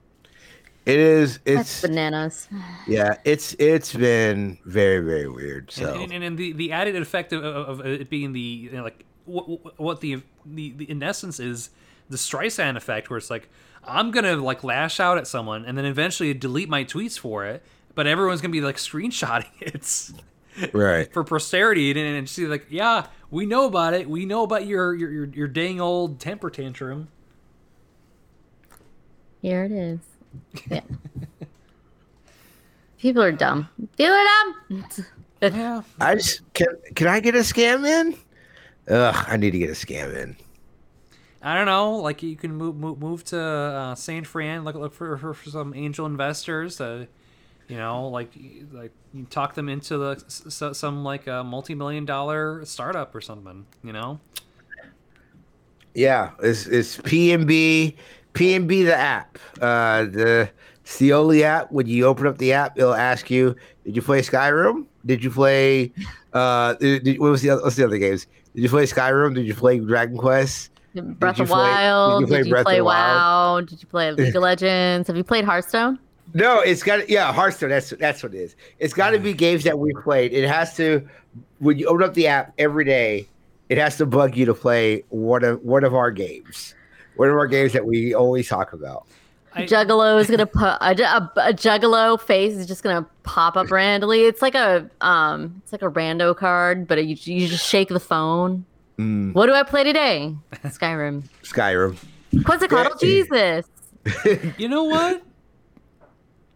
It is That's it's bananas. yeah, it's it's been very, very weird. So And, and, and the, the added effect of, of, of it being the you know, like what, what the, the the in essence is the Streisand effect, where it's like I'm gonna like lash out at someone and then eventually delete my tweets for it, but everyone's gonna be like screenshotting it right. for posterity and, and see like yeah we know about it, we know about your your your, your dang old temper tantrum. Here it is. Yeah. People are dumb. People are dumb. Yeah, I just can can I get a scam in? Ugh, I need to get a scam in. I don't know. Like you can move move, move to uh, Saint Fran, look look for, for, some angel investors. Uh, you know, like like you talk them into the some like a multi million dollar startup or something. You know, Yeah, it's it's PNB PNB the app. Uh the it's the only app when you open up the app, it'll ask you, did you play Skyrim? Did you play uh did, did- what was the other what's the other games? Did you play Skyrim? Did you play Dragon Quest? Breath of play- did you Wild. play Did you play the Wild? WoW? Did you play League of Legends? Have you played Hearthstone? No, it's got yeah, Hearthstone. That's that's what it is. It's got to be games that we played. It has to when you open up the app every day, it has to bug you to play one of one of our games. One of our games that we always talk about. I, Juggalo is gonna put a, a, a Juggalo face is just gonna pop up randomly. It's like a um, it's like a rando card, but you you just shake the phone. Mm, What do I play today? Skyrim. Skyrim. Quetzalcoatl, Jesus. you know what?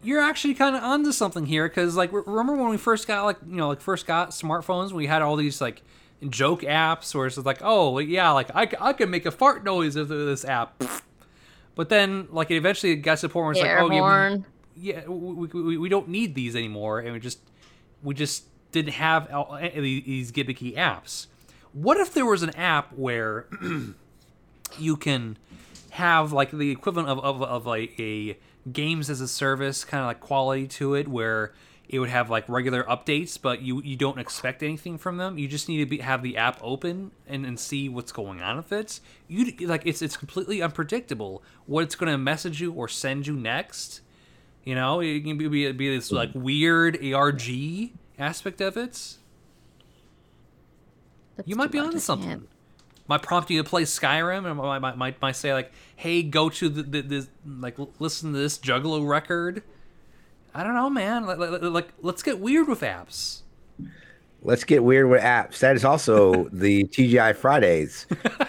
You're actually kind of onto something here because, like, remember when we first got like you know like first got smartphones, we had all these like joke apps where it's like, oh yeah, like I, I can make a fart noise with this app. But then, like, it eventually got to the point where it's Air like, oh yeah, horn. yeah, we, we, we don't need these anymore, and we just we just didn't have all- any of these gimmicky apps. What if there was an app where you can have like the equivalent of, of, of like a games as a service kind of like quality to it where it would have like regular updates but you you don't expect anything from them? You just need to be, have the app open and, and see what's going on with it? You like it's it's completely unpredictable what it's going to message you or send you next you know? It can be, be, be this like weird arg aspect of it That's you might be much, onto something. Might prompt you to play Skyrim, and might, might, might, might say like, "Hey, go to the, the this like listen to this Juggalo record." I don't know, man. Like, like, like let's get weird with apps. Let's get weird with apps. That is also the TGI Fridays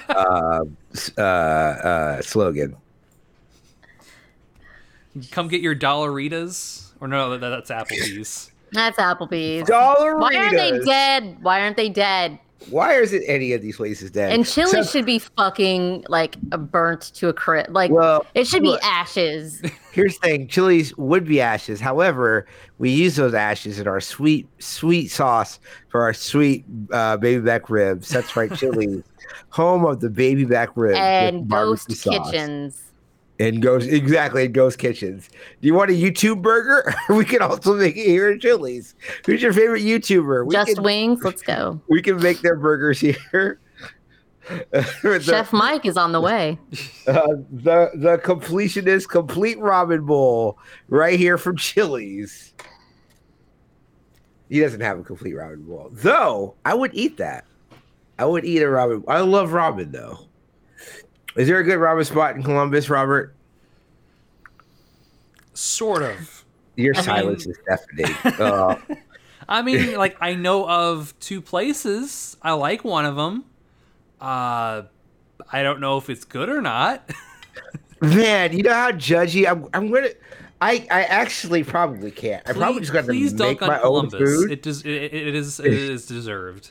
uh, uh, uh, slogan. Come get your Dollaritas, or no, that, that's Applebee's. That's Applebee's. Dollaritas. Why aren't they dead? Why aren't they dead? Why is it any of these places dead? And chili So- should be fucking like burnt to a crit. Like Well, it should be ashes. Here's the thing: Chili's would be ashes. However, we use those ashes in our sweet, sweet sauce for our sweet uh, baby back ribs. That's right, Chili's, home of the baby back ribs and barbecue ghost sauce. And ghost exactly in ghost kitchens. Do you want a YouTube burger? we can also make it here at Chili's. Who's your favorite YouTuber? We Just can, wings. Let's go. we can make their burgers here. The- Chef Mike is on the way. uh, the the completionist complete ramen bowl right here from Chili's. He doesn't have a complete ramen bowl, though. I would eat that. I would eat a ramen. I love ramen though. Is there a good ramen spot in Columbus, Robert? Sort of. Your I silence mean- is deafening. Uh, I mean, like I know of two places. I like one of them. Uh, I don't know if it's good or not. man, you know how judgy I'm. I'm gonna. I I actually probably can't. I probably just got to make my own Columbus. food. It, does, it, it is it is deserved.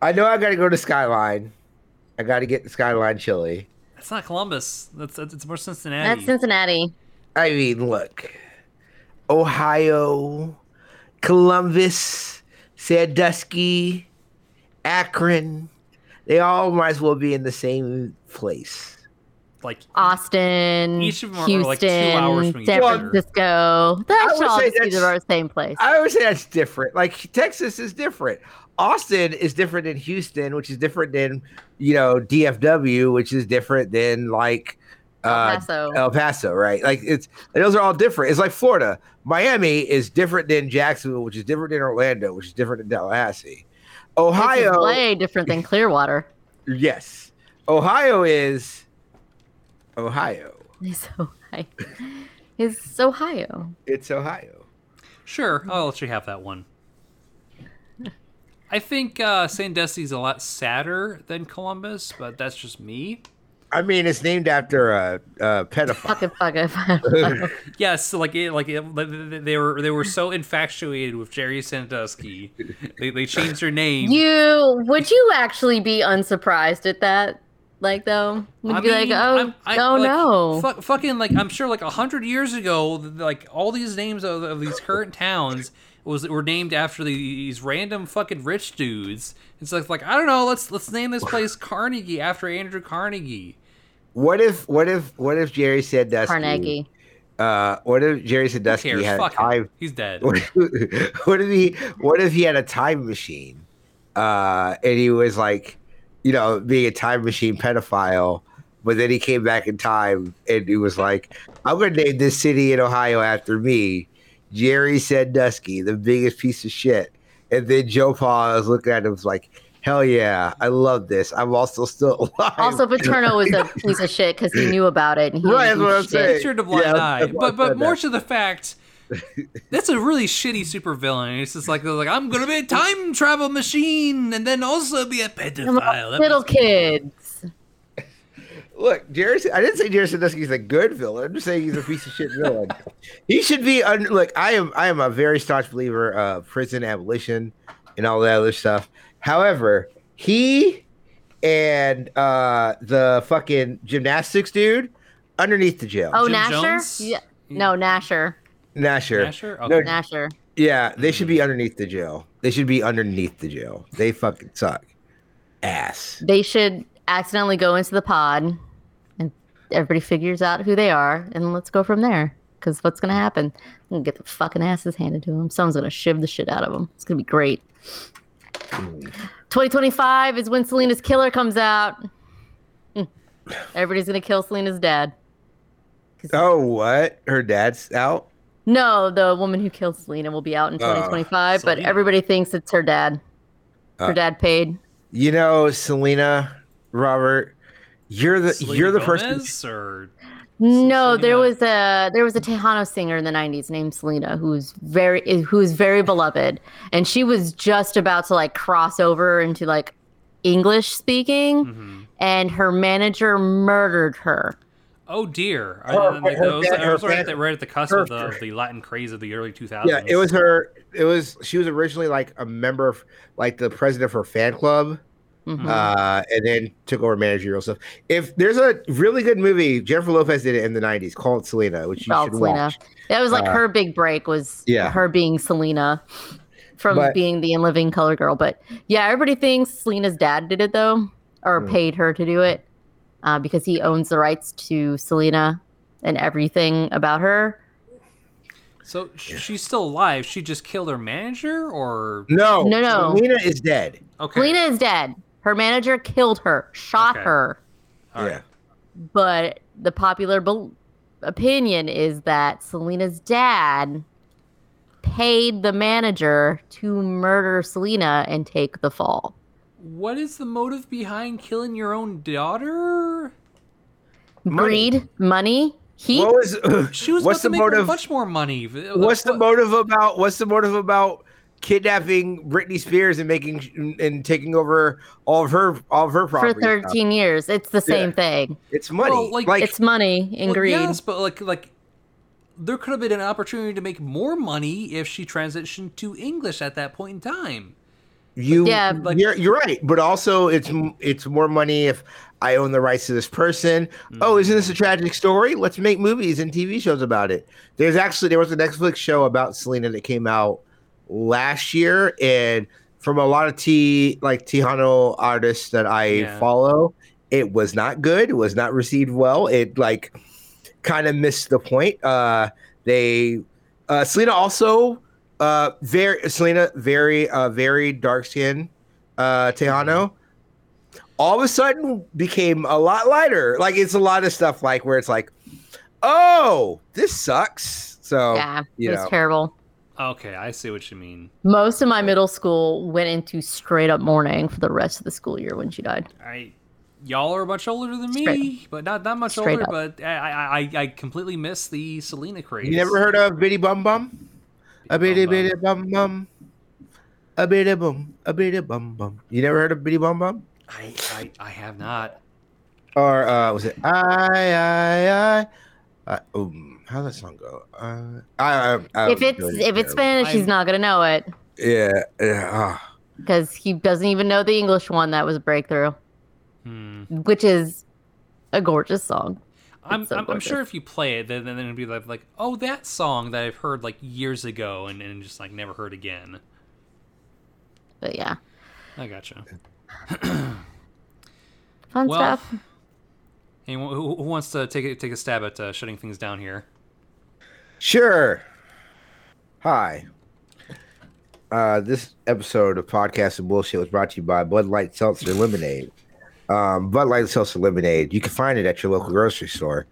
I know I got to go to Skyline. I got to get the Skyline chili. That's not Columbus. That's, that's it's more Cincinnati. That's Cincinnati. I mean, look, Ohio, Columbus, Sandusky, Akron. They all might as well be in the same place. like Austin, Each of them are, Houston, like, two hours from San. Francisco. That I should would all be the same place. I would say that's different. Like Texas is different. Austin is different than Houston, which is different than you know DFW, which is different than like El uh, Paso. El Paso, right? Like it's those are all different. It's like Florida. Miami is different than Jacksonville, which is different than Orlando, which is different than Tallahassee. Which is Ohio, way different than Clearwater. yes. Ohio is Ohio. It's Ohio. It's Ohio. It's Ohio. Sure, I'll let you have that one. I think uh, Sandusky's a lot sadder than Columbus, but that's just me. I mean, it's named after a, a pedophile. Fuck it, fuck it. fuck it. Yes, like it, like it, they were they were so infatuated with Jerry Sandusky, they, they changed their name. you would you actually be unsurprised at that? Like though, would I you be like, oh, I'm- I- oh like, no, fu- fucking like I'm sure like a hundred years ago, like all these names of, of these current towns was were named after these random fucking rich dudes. It's like like I don't know, let's let's name this place Carnegie after Andrew Carnegie. What if what if what if Jerry Sandusky Carnegie. Uh, what if Jerry Who Sandusky cares? had a Fuck him. time? He's dead. What if, what if he what if he had a time machine? Uh, and he was like, you know, being a time machine pedophile, but then he came back in time and he was like, I'm gonna name this city in Ohio after me, Jerry Sandusky, the biggest piece of shit. And then Joe Paul was looking at him was like, Hell yeah, I love this. I'm also still alive. Also, Paterno was a piece of shit because he knew about it. And he Right, didn't that's what I'm shit. saying. Turned a blind Yeah, eye. that's why I But but more to the fact, that's a really shitty supervillain. It's just like like I'm gonna be a time travel machine and then also be a pedophile. That Little kid. kids. Look, Jerry. I didn't say Jerry Sandusky's a good villain. I'm just saying he's a piece of shit villain. he should be. Un- look, I am. I am a very staunch believer of prison abolition and all that other stuff. However, he and uh the fucking gymnastics dude underneath the jail. Oh, Jim Nasher? Jones? Yeah. No, Nasher. Nasher. Nasher? No, Okay. Nasher. yeah, they should be underneath the jail. They should be underneath the jail. They fucking suck. Ass. They should accidentally go into the pod and everybody figures out who they are and let's go from there. Because what's going to happen? We'll get the fucking asses handed to them. Someone's going to shiv the shit out of them. It's going to be great. 2025 is when Selena's killer comes out. Hmm. Everybody's going to kill Selena's dad. Oh, what? Her dad's out. No, the woman who killed Selena will be out in Uh, 2025, but everybody thinks it's her dad. Her Uh, dad paid. You know, Selena, Robert, you're the Selena you're the person. Or No, there was a there was a Tejano singer in the '90s named Selena who's very who's very beloved, and she was just about to like cross over into like English speaking, Mhm. and her manager murdered her. Oh dear! Her- her those, fan- I was right, at the, right at the cusp her- of the, of the Latin craze of the early 2000s. Yeah, it was her. It was she was originally like a member of like the president of her fan club, Mhm. uh, and then took over managerial stuff. If there's a really good movie, Jennifer Lopez did it in the '90s called Selena, which you Called should Selena. watch. That was like Uh, her big break was yeah. her being Selena from But- being the in living color girl. But yeah, everybody thinks Selena's dad did it though, or Hmm. paid her to do it, uh, because he owns the rights to Selena and everything about her. So she's still alive. She just killed her manager, or No, No, no. Selena is dead. okay, Selena is dead. Her manager killed her, shot Okay. her. All right. yeah, But the popular bel opinion is that Selena's dad paid the manager to murder Selena and take the fall. What is the motive behind killing your own daughter? Money. Greed, money, heat. what was She was what's about the to make motive? much more money. What's the motive about? What's the motive about kidnapping Britney Spears and making and taking over all of her all of her property for property? 13 years. It's the same Yeah. thing. It's money. Well, like, like it's money and Well, greed. Yes, but like like there could have been an opportunity to make more money if she transitioned to English at that point in time. You, Yeah, like- you're, you're right, but also it's it's more money if I own the rights to this person. Oh, isn't this a mm-hmm. tragic story? Let's make movies and TV shows about it. There's actually there was a Netflix show about Selena that came out last year, and from a lot of T like Tejano artists that I Yeah. follow, it was not good. It was not received well. It like kind of missed the point. Uh, they uh, Selena also uh, very Selena very uh, very dark skin uh, Tejano. All of a sudden became a lot lighter. Like it's a lot of stuff like where it's like, oh, this sucks. So yeah, you it was terrible. Okay, I see what you mean. Most of my middle school went into straight up mourning for the rest of the school year when she died. I y'all are much older than me, Straight- but not that much straight older. up. But I, I I I completely miss the Selena craze. you never heard of Biddy Bum Bum? A bitty Bum Bum. bitty bum bum. A bitty bum, a bitty bum bum. You never heard of Biddy Bum Bum? I, I I have not. Or uh, was it I I I? Uh, um, how does that song go? Uh, I, I, I if it's if it's Spanish, he's not gonna know it yeah, yeah. ah. because he doesn't even know the English one. That was a breakthrough, Hmm. which is a gorgeous song. I'm, so I'm, I'm sure if you play it, then then it'll be like, like oh that song that I've heard like years ago and, and just like never heard again. But yeah, I gotcha. fun Well, stuff. Anyone who, who wants to take a, take a stab at uh, shutting things down here? Sure. Hi. Uh, this episode of Podcast and Bullshit was brought to you by Bud Light Seltzer Lemonade. Um, Bud Light Seltzer Lemonade. You can find it at your local grocery store.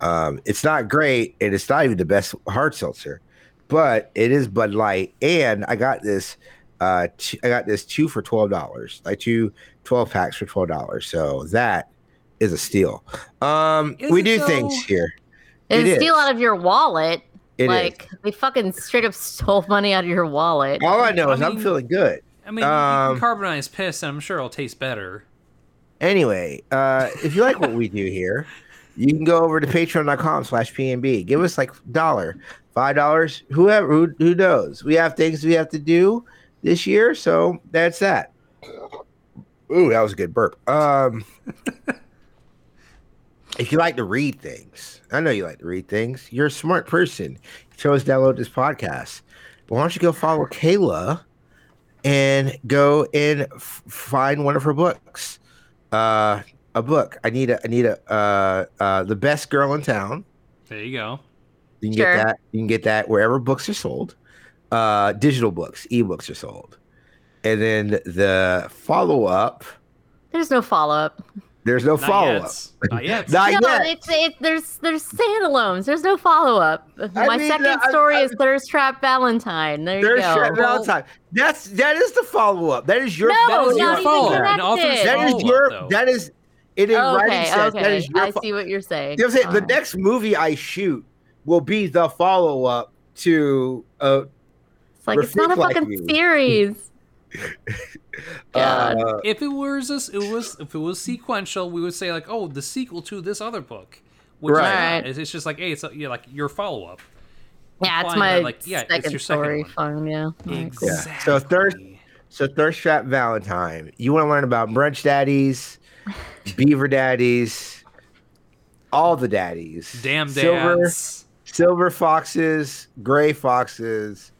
Um, it's not great, and it's not even the best hard seltzer, but it is Bud Light. And I got this. Uh, t- I got this two for twelve dollars. Like two 12 packs for twelve dollars. So that is a steal. Um, Is we do though? things here. And it steal out of your wallet. It is. like they fucking straight up stole money out of your wallet. All I know I is I'm feeling good. I mean, you Um, can carbonize piss, and I'm sure it'll taste better. Anyway, uh, if you like what we do here, you can go over to patreon.com slash PNB. Give us like dollar, five dollars, whoever who, who knows. We have things we have to do this year, so that's that. Ooh, that was a good burp. Um if you like to read things, I know you like to read things. You're a smart person. You chose to download this podcast. Why don't you go follow Kayla and go and f- find one of her books? uh a book. I need a I need a uh uh the best girl in town. There you go. You can Sure. get that. You can get that wherever books are sold. Uh digital books, ebooks are sold. And then the follow up, There's no follow up. There's no follow up. yet. Not yet. Not No, yet. it's it, there's there's standalones. There's no follow up. My mean, second I- story I- is Thirst Trap Valentine. There There's you go. Trent Valentine. That's that is the follow up. That is your No, That is not your even follow-up. Connected. that is follow-up, your though. that is it in writing okay, says okay. that is your I fo- see what you're saying. You know what I'm saying? the Alright. next movie I shoot will be the follow up to uh It's like it's not a Like fucking You. series. God. uh if it was this, it was if it was sequential, we would say like, oh, the sequel to this other book. Which Right. is It's, it's just like, hey, it's yeah, like your follow up. Yeah, it's my like, yeah, it's second your second story. one. Fine, yeah. Alright, cool. Yeah. So thirst- So Thirst Trap Valentine. You want to learn about brunch daddies, beaver daddies, all the daddies. Damn Silver, silver foxes, gray foxes,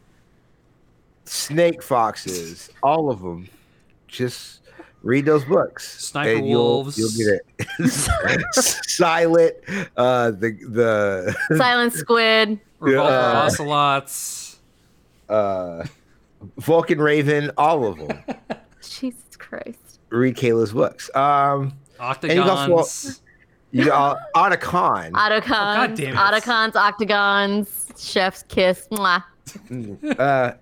snake foxes, all of them. Just read those books. Sniper and you'll, wolves. You'll get it. Silent. Uh, the the Silent Squid. Revolver Uh, ocelots. uh, Vulcan Raven. All of them. Jesus Christ. read Kayla's books. Um, you can also- Octagons. you got Otacon. Autocons. God damn it. Autocons, Octagons, Chef's Kiss. Mwah. uh,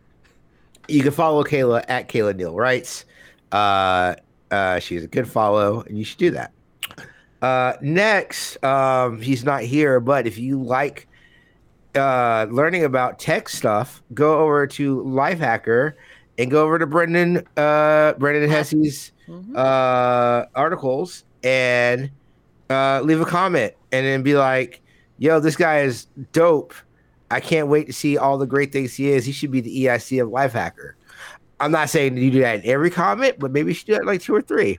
you can follow Kayla at Kayla Neal Writes. Uh, uh, she's a good follow, and you should do that. Uh, next, um, he's not here, but if you like uh, learning about tech stuff, go over to Lifehacker and go over to Brendan uh, Brendan Hesse's Mhm. uh, articles and uh, leave a comment and then be like, "Yo, this guy is dope. I can't wait to see all the great things he is. He should be the EIC of Lifehacker. I'm not saying you do that in every comment, but maybe you should do it like two or three.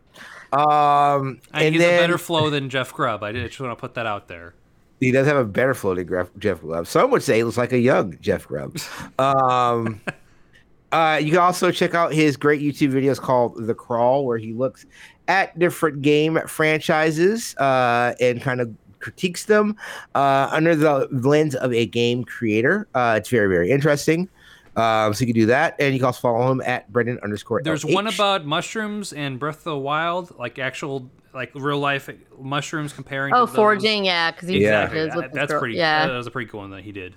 Um, And, and he's then a better flow than Jeff Grubb. I just want to put that out there. he does have a better flow than Jeff Grubb. Some would say he looks like a young Jeff Grubb. Um, uh, you can also check out his great YouTube videos called The Crawl, where he looks at different game franchises uh, and kind of critiques them uh, under the lens of a game creator. Uh, it's very, very interesting. Um, so you can do that, and you can also follow him at Brendan underscore. There's LH. one about mushrooms and Breath of the Wild, like actual, like real life mushrooms comparing. Oh, to those. forging, yeah, because he Yeah. forges with That- that's scroll- pretty. Yeah, that was a pretty cool one that he did.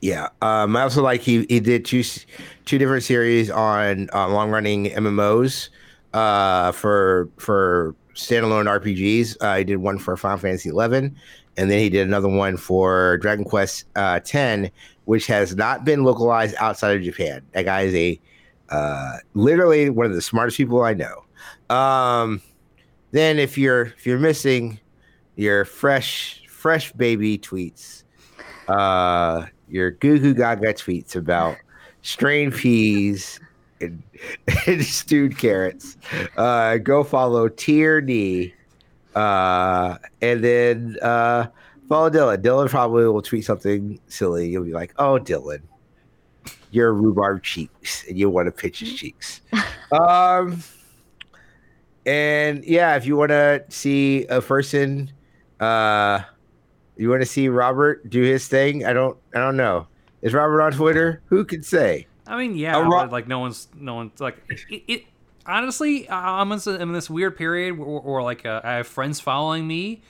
Yeah. Um, I also like he he did two two different series on uh, long running MMOs uh, for for standalone RPGs. Uh, he did one for Final Fantasy eleven, and then he did another one for Dragon Quest uh, ten, which has not been localized outside of Japan. That guy is a uh, literally one of the smartest people I know. Um, then if you're if you're missing your fresh fresh baby tweets uh your goo goo gaga tweets about strained peas and, and stewed carrots uh go follow tierney uh and then uh follow dylan dylan probably will tweet something silly you'll be like oh dylan your rhubarb cheeks and you want to pinch his cheeks um and yeah if you want to see a person uh you want to see Robert do his thing? I don't. I don't know. Is Robert on Twitter? Who can say? I mean, yeah, ro- but, like no one's, no one's like it. it honestly, I'm in, this, I'm in this weird period where, where like uh, I have friends following me,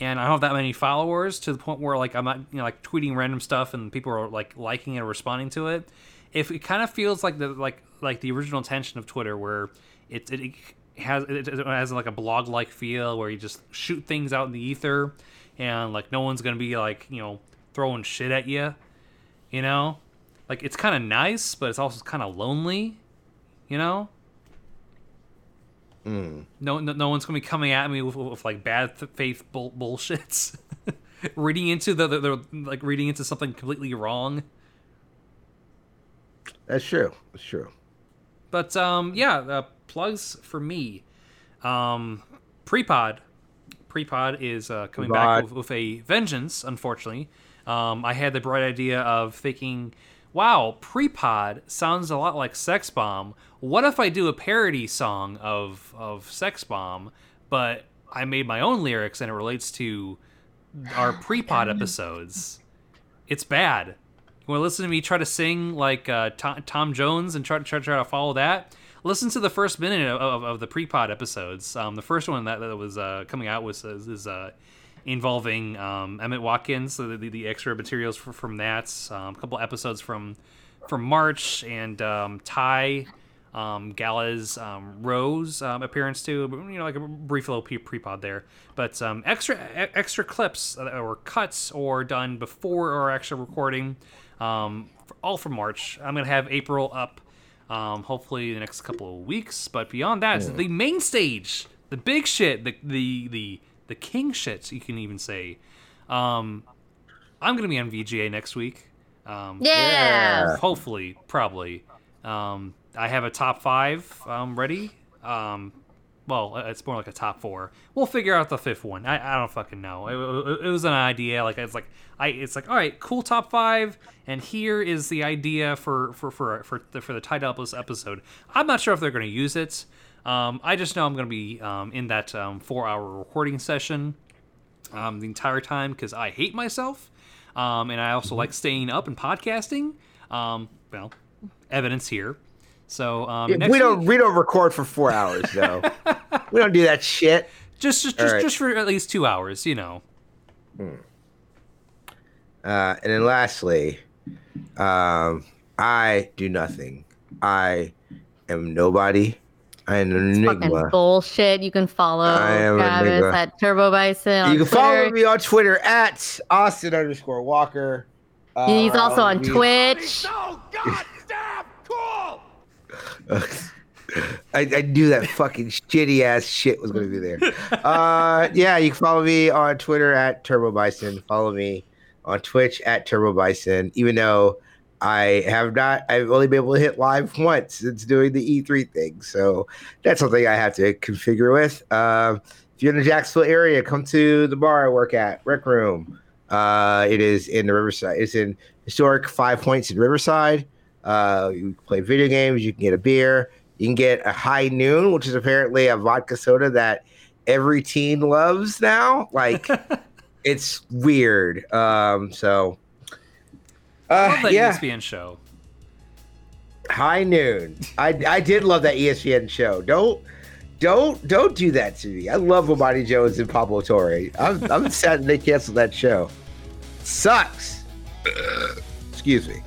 and I don't have that many followers to the point where like I'm not, you know, like tweeting random stuff and people are like liking it or responding to it. If it kind of feels like the like like the original intention of Twitter, where it it has it it has like a blog like feel where you just shoot things out in the ether, and like no one's gonna be like you know throwing shit at you, you know like it's kind of nice, but it's also kind of lonely, you know. Hmm. No, no, no one's gonna be coming at me with, with like bad th- faith bull- bullshits, reading into the, the, the like reading into something completely wrong. That's true. That's true. But um, yeah, uh, plugs for me. Um, Prepod, Prepod is uh, coming back with, with a vengeance. Unfortunately, um, I had the bright idea of thinking, "Wow, Prepod sounds a lot like Sex Bomb. What if I do a parody song of of Sex Bomb, but I made my own lyrics and it relates to our Prepod episodes? It's bad." You want to listen to me try to sing like uh, Tom, Tom Jones and try, try, try to follow that? Listen to the first minute of, of, of the pre-pod episodes. Um, the first one that, that was uh, coming out was is, is uh, involving um, Emmett Watkins, so the, the extra materials for, from that. Um, a couple episodes from from March and um, Ty um, Gala's um, Rose um, appearance too. You know, like a brief little pre- pre-pod there, but um, extra extra clips or cuts or done before our actual recording, um, for, all from March. I'm gonna have April up, um, hopefully the next couple of weeks. But beyond that, it's the main stage, the big shit, the the the the king shit. You can even say. Um, I'm gonna be on VGA next week. Um, yeah. hopefully, probably. Um, I have a top five um, ready. Um, well, uh, it's more like a top four. We'll figure out the fifth one. I, I don't fucking know. It, it, it was an idea. Like it's like I it's like all right, cool top five, and here is the idea for for for for the, for the title of this episode. I'm not sure if they're going to use it. Um, I just know I'm going to be um, in that um, four hour recording session um, the entire time because I hate myself, um, and I also like staying up and podcasting. Um, well, evidence here. So um, next we don't week- we don't record for four hours though. we don't do that shit. just just just, right. just for at least two hours, you know. Uh, and then lastly, um, I do nothing. I am nobody. I am an Fucking bullshit. You can follow I am a Travis nigga. at Turbo Bison. You can Twitter. follow me on Twitter at Austin underscore Walker. Uh, He's also on we- Twitch. I, I knew that fucking shitty ass shit was gonna be there. Uh, yeah, you can follow me on Twitter at Turbo Bison. Follow me on Twitch at Turbo Bison, even though I have not, I've only been able to hit live once since doing the E3 thing. So that's something I have to configure with. Um, if you're in the Jacksonville area, come to the bar I work at, Rec Room. Uh, it is in the Riverside. It's in historic Five Points in Riverside. Uh, you can play video games. You can get a beer. You can get a High Noon, which is apparently a vodka soda that every teen loves now. Like it's weird. Um, so uh, love that yeah, ESPN show. High Noon. I I did love that ESPN show. Don't don't don't do that to me. I love Bomani Jones and Pablo Torre. I'm I'm sad they canceled that show. Sucks. Excuse me.